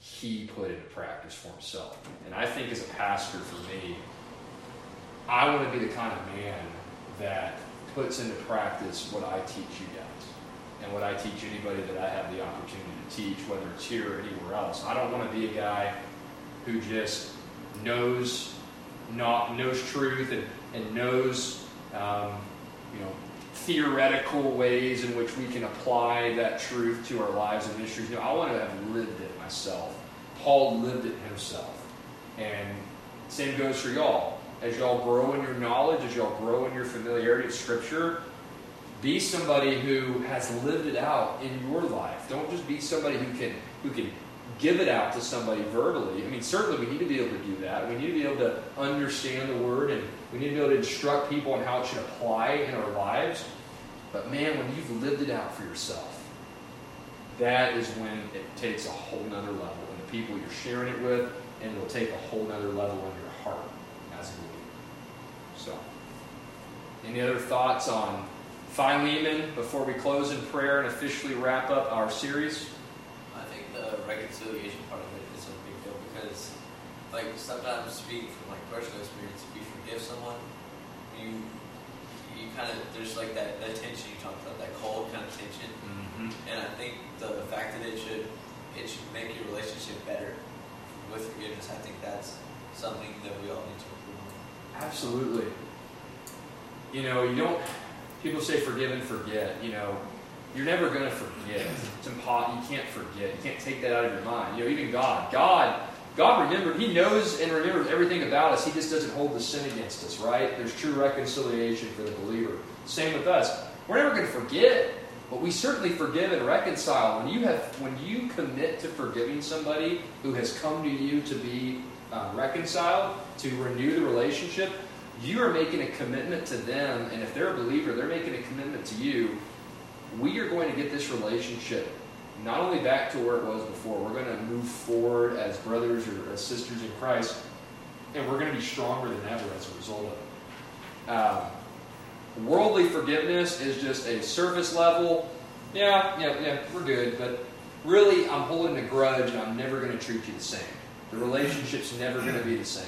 A: he put into practice for himself." And I think as a pastor, for me, I want to be the kind of man that puts into practice what I teach you and what I teach anybody that I have the opportunity to teach, whether it's here or anywhere else. I don't want to be a guy who just knows not knows truth and, and knows um, you know theoretical ways in which we can apply that truth to our lives and ministries. No, I want to have lived it myself. Paul lived it himself. And same goes for y'all. As y'all grow in your knowledge, as y'all grow in your familiarity of Scripture, Be somebody who has lived it out in your life. Don't just be somebody who can who can give it out to somebody verbally. I mean, certainly we need to be able to do that. We need to be able to understand the word and we need to be able to instruct people on how it should apply in our lives. But man, when you've lived it out for yourself, that is when it takes a whole nother level. And the people you're sharing it with, and it'll take a whole nother level in your heart as a believer. So, any other thoughts on Philemon before we close in prayer and officially wrap up our series?
C: I think the reconciliation part of it is a big deal because, like, sometimes speaking from like personal experience, if you forgive someone, you you kind of there's like that, that tension you talked about, that cold kind of tension,
A: Mm-hmm.
C: and I think the fact that it should it should make your relationship better with forgiveness. I think that's something that we all need to improve on.
A: Absolutely. You know, you don't. People say forgive and forget. You know, you're never going to forget. It's impossible. You can't forget. You can't take that out of your mind. You know, even God. God. God remembered. He knows and remembers everything about us. He just doesn't hold the sin against us. Right? There's true reconciliation for the believer. Same with us. We're never going to forget, but we certainly forgive and reconcile. When you have, when you commit to forgiving somebody who has come to you to be uh, reconciled, to renew the relationship, you are making a commitment to them, and if they're a believer, they're making a commitment to you. We are going to get this relationship not only back to where it was before, we're going to move forward as brothers or as sisters in Christ, and we're going to be stronger than ever as a result of it. Um, worldly forgiveness is just a surface level. Yeah, yeah, yeah, we're good, but really, I'm holding a grudge, and I'm never going to treat you the same. The relationship's never going to be the same.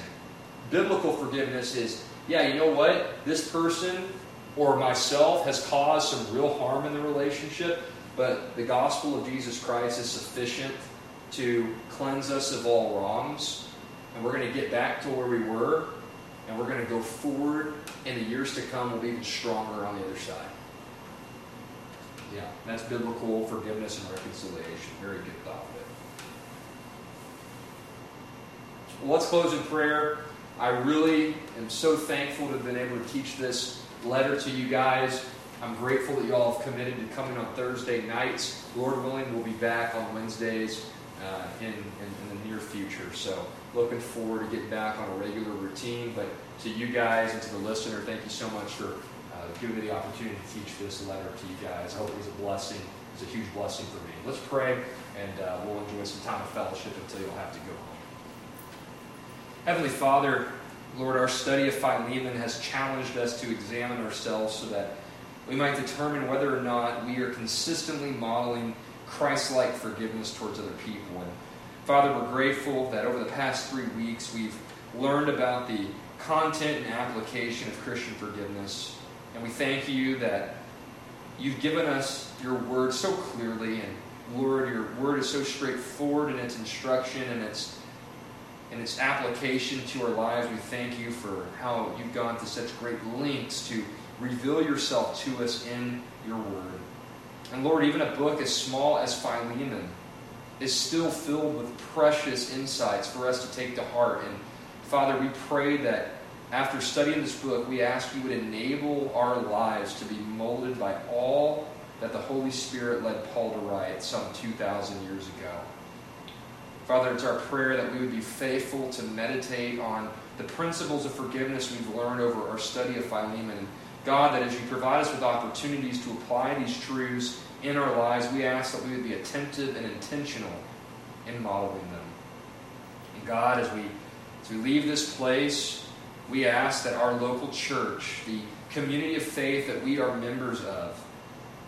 A: Biblical forgiveness is yeah, you know what? This person or myself has caused some real harm in the relationship, but the gospel of Jesus Christ is sufficient to cleanse us of all wrongs. And we're going to get back to where we were, and we're going to go forward in the years to come. We'll be even stronger on the other side. Yeah, that's biblical forgiveness and reconciliation. Very good thought of it. Well, let's close in prayer. I really am so thankful to have been able to teach this letter to you guys. I'm grateful that you all have committed to coming on Thursday nights. Lord willing, we'll be back on Wednesdays uh, in, in, in the near future. So, looking forward to getting back on a regular routine. But to you guys and to the listener, thank you so much for uh, giving me the opportunity to teach this letter to you guys. I hope it was a blessing. It was a huge blessing for me. Let's pray, and uh, we'll enjoy some time of fellowship until you'll have to go. Heavenly Father, Lord, our study of Philemon has challenged us to examine ourselves so that we might determine whether or not we are consistently modeling Christ like forgiveness towards other people. And Father, we're grateful that over the past three weeks we've learned about the content and application of Christian forgiveness. And we thank you that you've given us your word so clearly. And Lord, your word is so straightforward in its instruction and its and its application to our lives. We thank you for how you've gone to such great lengths to reveal yourself to us in your word. And Lord, even a book as small as Philemon is still filled with precious insights for us to take to heart. And Father, we pray that after studying this book, we ask you would enable our lives to be molded by all that the Holy Spirit led Paul to write some 2,000 years ago. Father, it's our prayer that we would be faithful to meditate on the principles of forgiveness we've learned over our study of Philemon. God, that as you provide us with opportunities to apply these truths in our lives, we ask that we would be attentive and intentional in modeling them. And God, as we, as we leave this place, we ask that our local church, the community of faith that we are members of,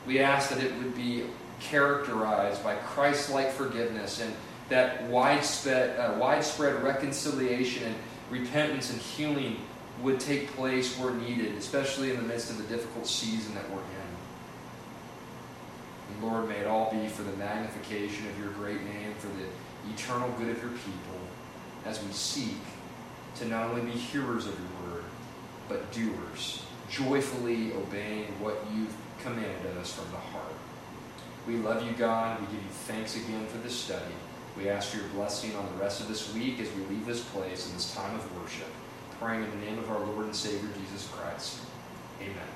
A: we ask that it would be characterized by Christ like forgiveness and that widespread, uh, widespread reconciliation and repentance and healing would take place where needed, especially in the midst of the difficult season that we're in. And Lord, may it all be for the magnification of your great name, for the eternal good of your people, as we seek to not only be hearers of your word, but doers, joyfully obeying what you've commanded us from the heart. We love you, God. We give you thanks again for this study. We ask for your blessing on the rest of this week as we leave this place in this time of worship, praying in the name of our Lord and Savior Jesus Christ. Amen.